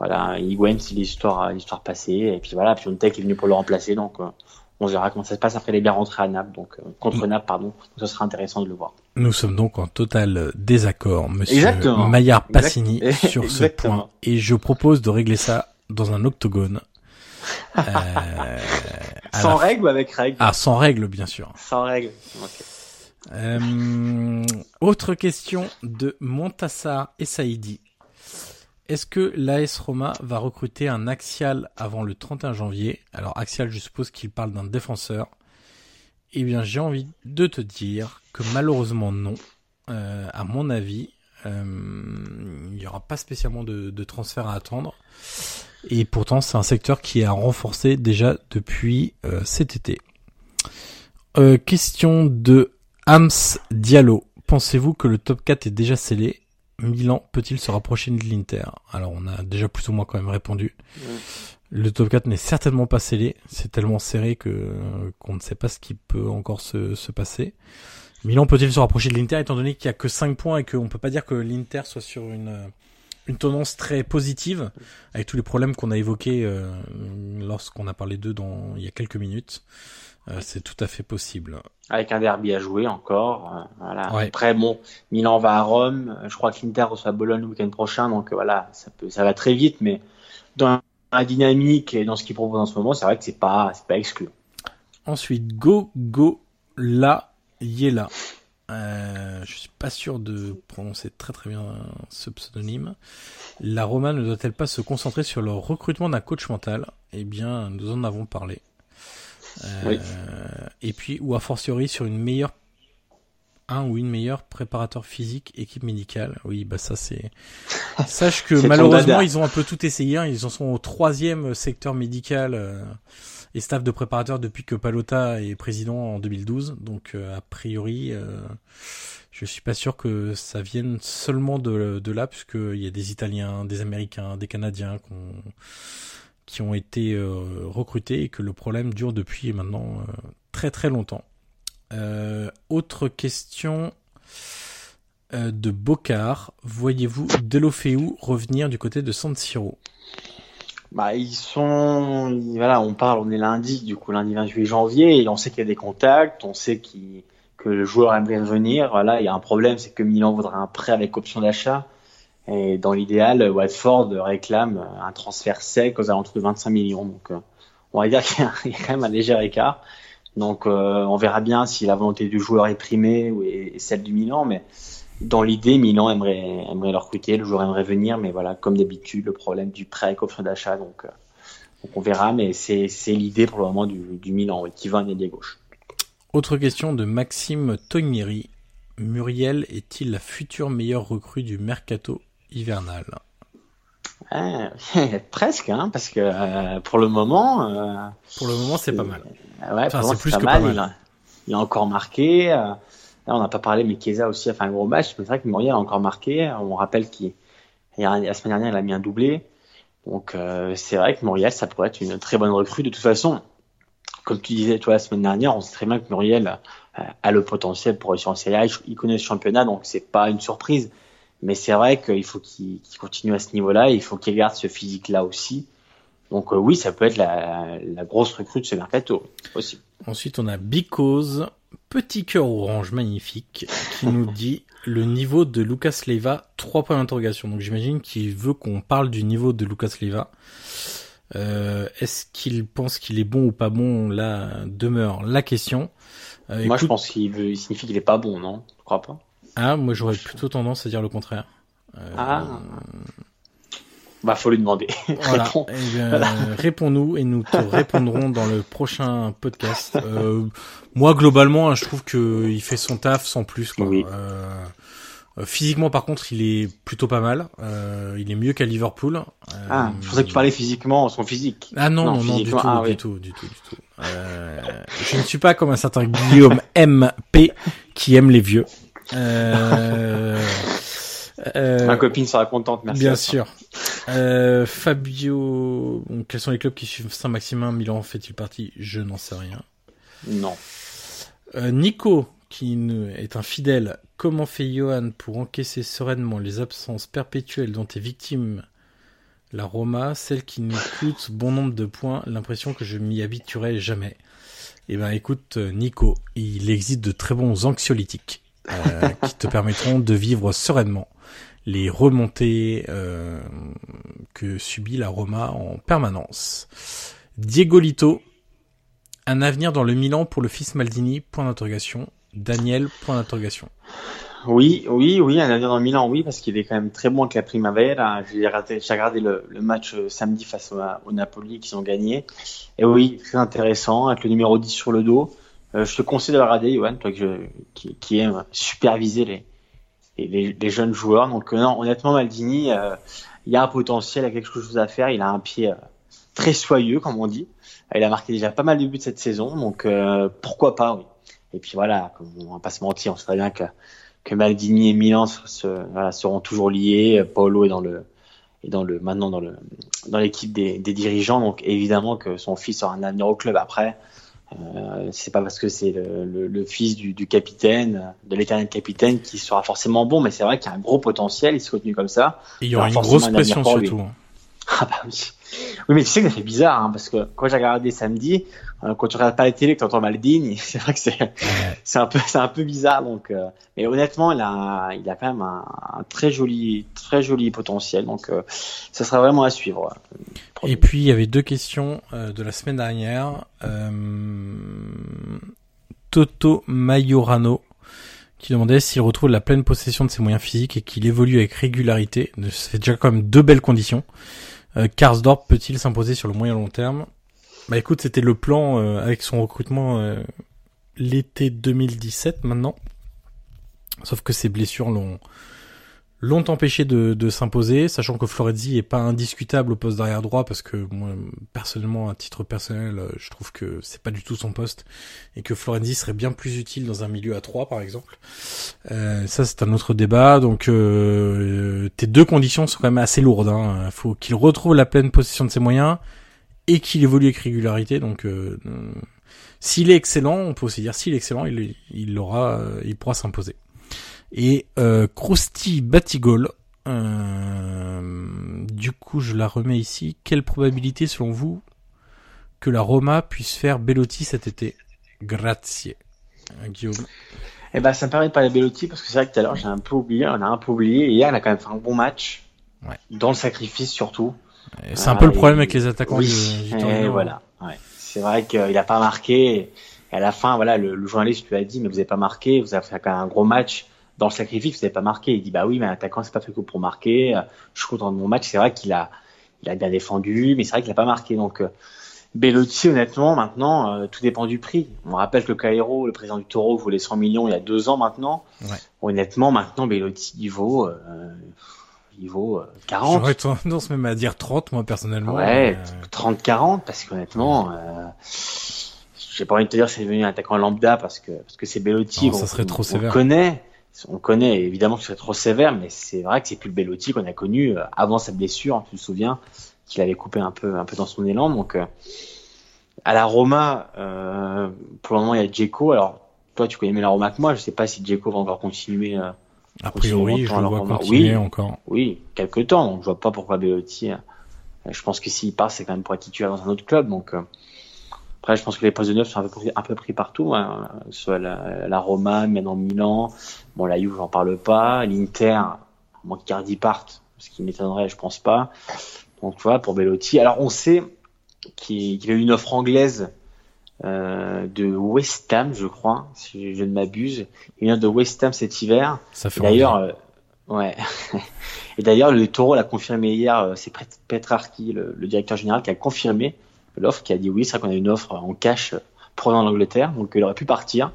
voilà, Higuain, c'est l'histoire, l'histoire passée. Et puis voilà, Piontek est venu pour le remplacer. Donc euh, on verra comment ça se passe après. Il est bien rentré à Naples, donc euh, contre Naples, pardon. Donc ça sera intéressant de le voir. Nous sommes donc en total désaccord, monsieur Exactement. Maillard Passini, Exact- (laughs) sur ce point. Et je propose de régler ça dans un octogone. (laughs) Euh, Sans la- règle ou avec règle Ah, sans règle, bien sûr. Sans règle. Euh, autre question de Montassar et Saïdi. Est-ce que l'AS Roma va recruter un axial avant le 31 janvier? Alors axial, je suppose qu'il parle d'un défenseur. Eh bien, j'ai envie de te dire que malheureusement non. Euh, à mon avis, euh, il n'y aura pas spécialement de, transfert à attendre. Et pourtant, c'est un secteur qui a renforcé déjà depuis euh, cet été. Euh, question de Hams Diallo. Pensez-vous que le top 4 est déjà scellé? Milan peut-il se rapprocher de l'Inter? Alors on a déjà plus ou moins quand même répondu. Le top 4 n'est certainement pas scellé. C'est tellement serré que qu'on ne sait pas ce qui peut encore se, se passer. Milan peut-il se rapprocher de l'Inter étant donné qu'il y a que 5 points et qu'on peut pas dire que l'Inter soit sur une une tendance très positive avec tous les problèmes qu'on a évoqués euh, lorsqu'on a parlé d'eux dans il y a quelques minutes. Euh, c'est tout à fait possible. Avec un derby à jouer encore. euh, voilà. Ouais. Après, bon, Milan va à Rome. Je crois que l'Inter reçoit Bologne le week-end prochain. Donc euh, voilà, ça peut, ça va très vite. Mais dans la dynamique et dans ce qu'il propose en ce moment, c'est vrai que c'est pas, c'est pas exclu. Ensuite, Go Go La Yela. Euh, je suis pas sûr de prononcer très très bien ce pseudonyme. La Roma ne doit-elle pas se concentrer sur le recrutement d'un coach mental? Eh bien, nous en avons parlé. Euh, Et puis, ou a fortiori sur une meilleure un ou une meilleure préparateur physique, équipe médicale. Oui, bah ça c'est. (laughs) Sache que malheureusement ils ont un peu tout essayé. Hein. Ils en sont au troisième secteur médical euh, et staff de préparateur depuis que Palota est président en 2012. Donc euh, a priori, euh, je suis pas sûr que ça vienne seulement de, de là, puisque il y a des Italiens, des Américains, des Canadiens qui ont été euh, recrutés et que le problème dure depuis maintenant très très longtemps. Euh, autre question euh, de Bocard. Voyez-vous Delofeu revenir du côté de San Siro? Bah, ils sont, voilà, on parle, on est lundi, du coup, lundi 28 janvier, et on sait qu'il y a des contacts, on sait que le joueur aimerait revenir. Voilà, il y a un problème, c'est que Milan voudrait un prêt avec option d'achat. Et dans l'idéal, Watford réclame un transfert sec aux alentours de 25 millions. Donc, euh, on va dire (laughs) qu'il y a quand même un léger écart. Donc euh, on verra bien si la volonté du joueur est primée ou celle du Milan, mais dans l'idée, Milan aimerait, aimerait le recruter, le joueur aimerait venir, mais voilà, comme d'habitude, le problème du prêt option d'achat, donc, euh, on verra, mais c'est l'idée pour le moment du, Milan, qui va en ailier gauche. Autre question de Maxime Tognieri. Muriel est-il la future meilleure recrue du mercato hivernal ah, (laughs) presque, hein, parce que euh, pour le moment. Euh, pour le moment, c'est pas mal. Ouais, c'est plus que pas mal. Il, a, encore marqué. Euh, là, on n'a pas parlé, mais Chiesa aussi a fait un gros match. Mais c'est vrai que Muriel a encore marqué. On rappelle qu'il la semaine dernière, il a mis un doublé. Donc c'est vrai que Muriel, ça pourrait être une très bonne recrue. De toute façon, comme tu disais toi la semaine dernière, on sait très bien que Muriel a le potentiel pour réussir en Serie A. Il connaît le championnat, donc c'est pas une surprise. Mais c'est vrai qu'il faut qu'il continue à ce niveau-là. Il faut qu'il garde ce physique-là aussi. Donc euh, oui, ça peut être la, la, grosse recrue de ce mercato aussi. Ensuite, on a Because, petit cœur orange magnifique, qui nous (laughs) dit le niveau de Lucas Leiva, trois points d'interrogation. Donc j'imagine qu'il veut qu'on parle du niveau de Lucas Leiva. Euh, Est-ce qu'il pense qu'il est bon ou pas bon? Là demeure la question. Euh, Moi, je pense qu'il signifie qu'il est pas bon, non? Je crois pas? Ah, moi j'aurais plutôt tendance à dire le contraire. Euh, ah. Bah, faut lui demander. (laughs) Voilà. Eh réponds-nous et nous te répondrons dans le prochain podcast. Euh, moi, globalement, hein, je trouve que il fait son taf sans plus. Quoi. Oui. Euh, physiquement, par contre, il est plutôt pas mal. Euh, il est mieux qu'à Liverpool. ah, je pensais que tu parlais physiquement, son physique. Ah non, non, non, du, tout, ah, du tout, du tout, du tout, je ne suis pas comme un certain Guillaume MP qui aime les vieux. Euh, euh, Ma copine sera contente, merci. Bien sûr. Euh, Fabio, quels sont les clubs qui suivent Saint-Maximin Milan fait-il partie? Je n'en sais rien. Non. Euh, Nico, qui est un fidèle, comment fait Johan pour encaisser sereinement les absences perpétuelles dont est victime la Roma, celle qui nous coûte bon nombre de points, l'impression que je m'y habituerai jamais? Eh ben écoute, Nico, il existe de très bons anxiolytiques. Euh, qui te permettront de vivre sereinement les remontées euh, que subit la Roma en permanence. Diego Lito, un avenir dans le Milan pour le fils Maldini, point d'interrogation. Daniel, point d'interrogation. Oui, oui, oui, un avenir dans le Milan, oui, parce qu'il est quand même très bon avec la Primavera. J'ai regardé, regardé le, match euh, samedi face au, Napoli qui ont gagné. Et oui, très intéressant, avec le numéro 10 sur le dos. Euh, je te conseille de le regarder, Yoann, toi qui, qui aime superviser les, les, jeunes joueurs. Donc euh, non, honnêtement, Maldini, euh, il y a un potentiel, il a quelque chose à faire. Il a un pied très soyeux, comme on dit. Il a marqué déjà pas mal de buts cette saison, donc pourquoi pas, oui. Et puis voilà, on va pas se mentir, on sait bien que, que Maldini et Milan voilà, seront toujours liés. Paolo est dans le est dans le maintenant dans le dans l'équipe des, des, dirigeants, donc évidemment que son fils aura un avenir au club après. Euh, c'est pas parce que c'est le, le, fils du, du, capitaine, de l'éternel capitaine, qui sera forcément bon, mais c'est vrai qu'il y a un gros potentiel, il se continue comme ça. Et il y aura une grosse pression surtout. (laughs) Ah bah oui. Oui, mais tu sais que ça fait bizarre, hein, parce que quand j'ai regardé samedi, quand tu regardes pas la télé, que tu entends Maldini, (laughs) c'est vrai que c'est (laughs) c'est un peu c'est un peu bizarre. Donc, euh, mais honnêtement, il a il a quand même un, un très joli très joli potentiel. Donc, euh, ça sera vraiment à suivre. Et puis il y avait deux questions de la semaine dernière. Toto Majorano qui demandait s'il retrouve la pleine possession de ses moyens physiques et qu'il évolue avec régularité. C'est déjà quand même deux belles conditions. Euh, Karsdorp peut-il s'imposer sur le moyen long terme? Bah écoute, c'était le plan euh, avec son recrutement euh, l'été 2017 maintenant. Sauf que ses blessures l'ont l'ont empêché de, de s'imposer, sachant que Florenzi est pas indiscutable au poste d'arrière droit parce que moi personnellement à titre personnel euh, je trouve que c'est pas du tout son poste et que Florenzi serait bien plus utile dans un milieu à 3 par exemple. Euh, ça c'est un autre débat donc euh, tes deux conditions sont quand même assez lourdes. Hein. Faut qu'il retrouve la pleine possession de ses moyens et qu'il évolue avec régularité donc euh, s'il est excellent, on peut aussi dire s'il est excellent, il, il aura, il pourra s'imposer. Et euh, Krusty Batigol, euh, du coup je la remets ici. Quelle probabilité selon vous que la Roma puisse faire Bellotti cet été? Grazie. Euh, Guillaume. Eh ben, ça me permet de parler de Bellotti parce que c'est vrai que tout à l'heure j'ai un peu oublié, on a un peu oublié. Et hier, il a quand même fait un bon match. Ouais. Dans le sacrifice surtout. C'est un peu le problème avec les attaquants oui. du, du Et voilà. Ouais. C'est vrai qu'il a pas marqué. Et à la fin, voilà, le, le journaliste lui a dit, mais vous avez pas marqué, vous avez fait un gros match. Dans le sacrifice, vous n'avez pas marqué. Il dit, bah oui, mais l'attaquant, c'est pas fait que pour marquer. Je suis content de mon match. C'est vrai qu'il a, il a bien défendu, mais c'est vrai qu'il a pas marqué. Donc, euh, Bellotti, honnêtement, maintenant, euh, tout dépend du prix. On rappelle que Cairo, le président du Taureau, voulait 100 millions il y a deux ans maintenant. Ouais. Honnêtement, maintenant, Bellotti, il vaut, euh, il vaut euh, 40. J'aurais tendance même à dire 30 moi personnellement. Ouais, Euh, 30-40, parce qu'honnêtement, euh, j'ai pas envie de te dire c'est devenu un attaquant lambda parce que parce que c'est Bellotti. Non, ça serait trop on, sévère. On connaît, on connaît évidemment que ce serait trop sévère, mais c'est vrai que c'est plus le Bellotti qu'on a connu euh, avant sa blessure. Tu te souviens qu'il avait coupé un peu un peu dans son élan. Donc euh, à la Roma, euh, pour le moment il y a Dzeko. Alors toi tu connais mieux la Roma que moi. Je sais pas si Dzeko va encore continuer. euh, a priori, je le vois continuer Oui. encore. oui, quelques temps. Donc, je vois pas pourquoi Bellotti. euh, je pense que s'il part, c'est quand même pour être titulaire dans un autre club. Donc, euh, après, je pense que les postes de neuf sont un peu pris, un peu pris partout. Hein. Soit la, la Roma, maintenant Milan. Bon, la Juve, j'en parle pas. L'Inter, à moins qu'Icardi parte, ce qui m'étonnerait, je pense pas. Donc, vois, pour Bellotti. Alors, on sait qu'il qu'il a eu une offre anglaise euh, de West Ham, je crois, si je ne m'abuse. Il vient de West Ham cet hiver. Ça fait D'ailleurs, euh, ouais. (laughs) Et d'ailleurs, le Taureau l'a confirmé hier. euh, C'est Pet- Petrarchi, le, le directeur général, qui a confirmé l'offre, qui a dit oui, c'est vrai qu'on a une offre en cash provenant d'Angleterre, donc il aurait pu partir.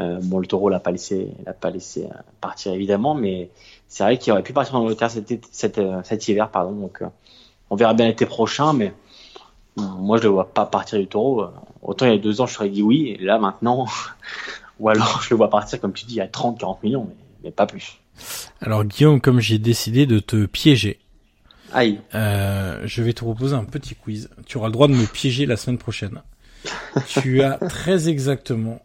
Euh, bon, le Taureau l'a pas laissé, l'a pas laissé partir évidemment, mais c'est vrai qu'il aurait pu partir en Angleterre cet, cet, cet hiver, pardon. Donc, on verra bien l'été prochain, mais moi, je le vois pas partir du Taureau. Autant il y a deux ans, je serais dit oui, et là maintenant, (laughs) ou alors je le vois partir, comme tu dis, à 30, 40 millions, mais, mais pas plus. Alors Guillaume, comme j'ai décidé de te piéger, Aïe. Euh, je vais te proposer un petit quiz. Tu auras le droit de me piéger la semaine prochaine. (laughs) tu as très exactement,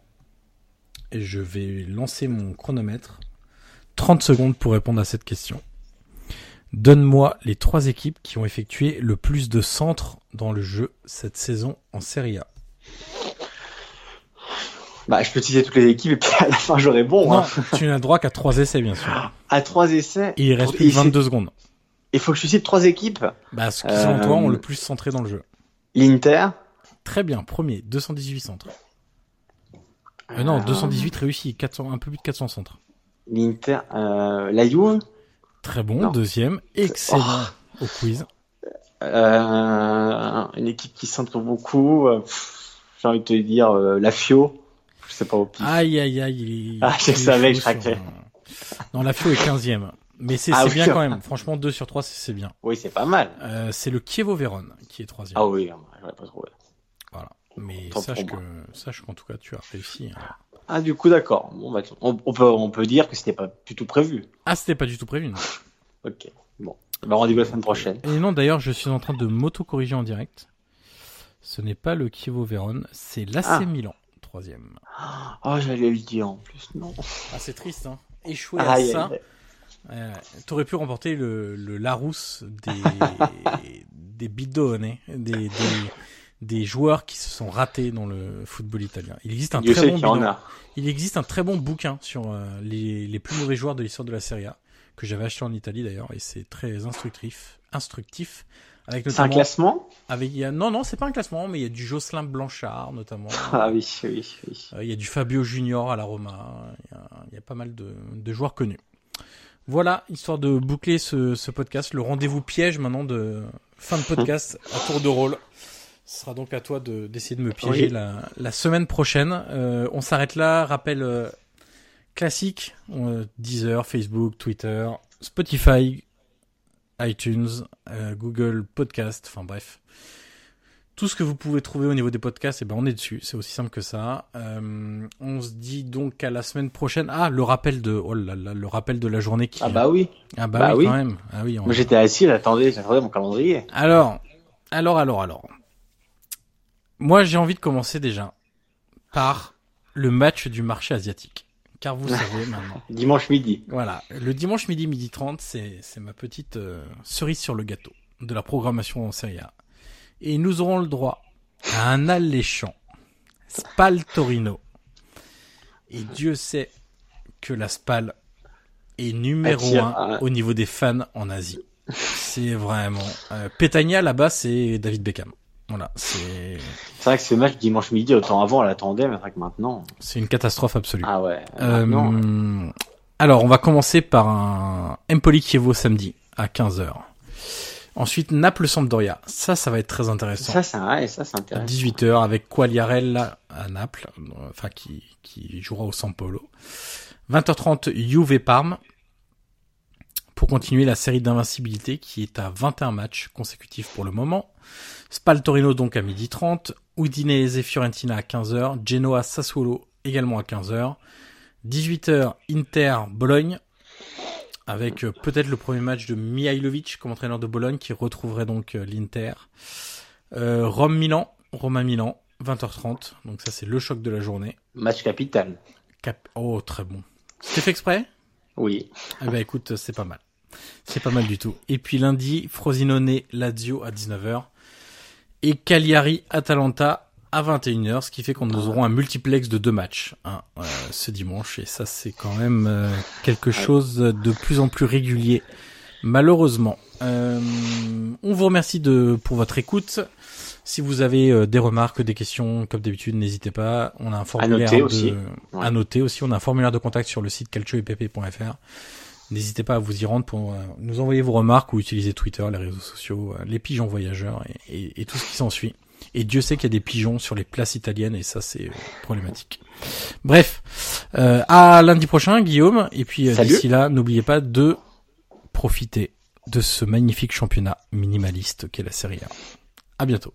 et je vais lancer mon chronomètre, 30 secondes pour répondre à cette question. Donne-moi les trois équipes qui ont effectué le plus de centres dans le jeu cette saison en Serie A. Bah, je peux utiliser toutes les équipes et puis à la fin j'aurai bon. Non, Hein. tu n'as droit qu'à trois essais, bien sûr. À trois essais? Et il reste plus c'est- 22 secondes. Il faut que je cite trois équipes? Bah, ceux qui, selon toi, ont le plus centré dans le jeu. L'Inter. Très bien, premier, 218 centres. Euh, non, 218 réussis, 400, un peu plus de 400 centres. L'Inter. Euh, la Juve. Très bon, Non. deuxième, excellent au quiz. Euh, une équipe qui centre beaucoup. J'ai envie de te dire euh, la Fio. Je sais pas au pif. Aïe aïe aïe. Ah, je savais je sur, euh, Non, la FIO est 15ème. Mais c'est Ah oui. bien quand même. Franchement, 2 sur 3, c'est bien. Oui, c'est pas mal. Euh, c'est le Chievo Vérone qui est troisième. Ah oui, j'aurais pas trouvé. Voilà. Mais Tant sache que, sache qu'en tout cas, tu as réussi. hein. Ah, du coup, d'accord. Bon, bah, on, on peut, on peut dire que c'était pas du tout prévu. Ah, c'était pas du tout prévu. non. (laughs) Ok. Bon. Bah, rendez-vous la semaine prochaine. Et non, d'ailleurs, je suis en train de m'auto-corriger en direct. Ce n'est pas le Chievo Vérone, c'est l'AC Ah. Milan, troisième. Oh, j'allais le dire en plus. Non. Ah, c'est triste, hein. Échouer Aïe, à ça. Euh, T'aurais pu remporter le, le Larousse des, (laughs) des bidonnes, hein, des, des, des joueurs qui se sont ratés dans le football italien. Il existe un Dieu très bon bilan. Il existe un très bon bouquin sur euh, les, les plus mauvais joueurs de l'histoire de la Serie A que j'avais acheté en Italie d'ailleurs, et c'est très instructif, instructif. Avec C'est un classement? avec, il y a, non, non, c'est pas un classement, mais il y a du Jocelyn Blanchard notamment. (laughs) Ah oui, oui, oui. Euh, Il y a du Fabio Junior à la Roma. Il y a, il y a pas mal de, de joueurs connus. Voilà, histoire de boucler ce, ce podcast, le rendez-vous piège maintenant de fin de podcast à tour de rôle. Ce sera donc à toi de d'essayer de me piéger Oui. la, la semaine prochaine. Euh, on s'arrête là. Rappel euh, classique euh, Deezer, Facebook, Twitter, Spotify, iTunes, euh, Google Podcast. Enfin bref, tout ce que vous pouvez trouver au niveau des podcasts, eh ben on est dessus. C'est aussi simple que ça. Euh, on se dit donc à la semaine prochaine. Ah, le rappel de oh là là, le rappel de la journée qui. Ah bah oui. Ah bah, bah oui, oui. quand même. Ah oui. on- Moi j'étais assis, j'attendais, j'attendais mon calendrier. Alors, alors, alors, alors. Moi, j'ai envie de commencer déjà par le match du marché asiatique. Car vous (laughs) savez maintenant. Dimanche midi. Voilà, le dimanche midi, midi 30, c'est, c'est ma petite euh, cerise sur le gâteau de la programmation en Serie A. Et nous aurons le droit à un alléchant Spal Torino. Et Dieu sait que la Spal est numéro un ah. au niveau des fans en Asie. C'est vraiment... Euh, là-bas, c'est David Beckham. Voilà, c'est, C'est vrai que ce match dimanche midi, autant avant on l'attendait, mais c'est vrai que maintenant. c'est une catastrophe absolue. Ah ouais. Euh, alors, on va commencer par un Empoli Chievo samedi à 15h. Ensuite, Naples-Sampdoria. Ça, ça va être très intéressant. ça, c'est ouais, ça, c'est à intéressant. 18h avec Quagliarella à Naples, enfin qui, qui jouera au San Polo. 20h30 Juve Parme pour continuer la série d'invincibilité qui est à 21 matchs consécutifs pour le moment. Spal Torino donc à 12h30, Udinese Fiorentina à 15h, Genoa Sassuolo également à 15h. 18h Inter Bologne avec euh, peut-être le premier match de Mihailovic comme entraîneur de Bologne qui retrouverait donc euh, l'Inter. Euh, Rome-Milan, Roma-Milan, 20h30. Donc ça c'est le choc de la journée. Match capital. Cap oh très bon. C'était fait exprès? Oui. Eh ben écoute, c'est pas mal. C'est pas mal du tout. Et puis lundi, Frosinone Lazio à 19h et Cagliari Atalanta à 21h, ce qui fait qu'on nous aurons un multiplex de deux matchs hein, euh, ce dimanche et ça c'est quand même euh, quelque chose de plus en plus régulier malheureusement. Euh, on vous remercie de pour votre écoute. Si vous avez euh, des remarques, des questions, comme d'habitude, n'hésitez pas. On a un formulaire noter de, aussi. à noter aussi. On a un formulaire de contact sur le site calcioepp.fr. N'hésitez pas à vous y rendre pour euh, nous envoyer vos remarques ou utiliser Twitter, les réseaux sociaux, euh, les pigeons voyageurs et, et- et tout ce qui s'ensuit. Et Dieu sait qu'il y a des pigeons sur les places italiennes et ça c'est euh, problématique. Bref, euh, à lundi prochain, Guillaume. Et puis euh, d'ici là, n'oubliez pas de profiter de ce magnifique championnat minimaliste qu'est la Serie A. À bientôt.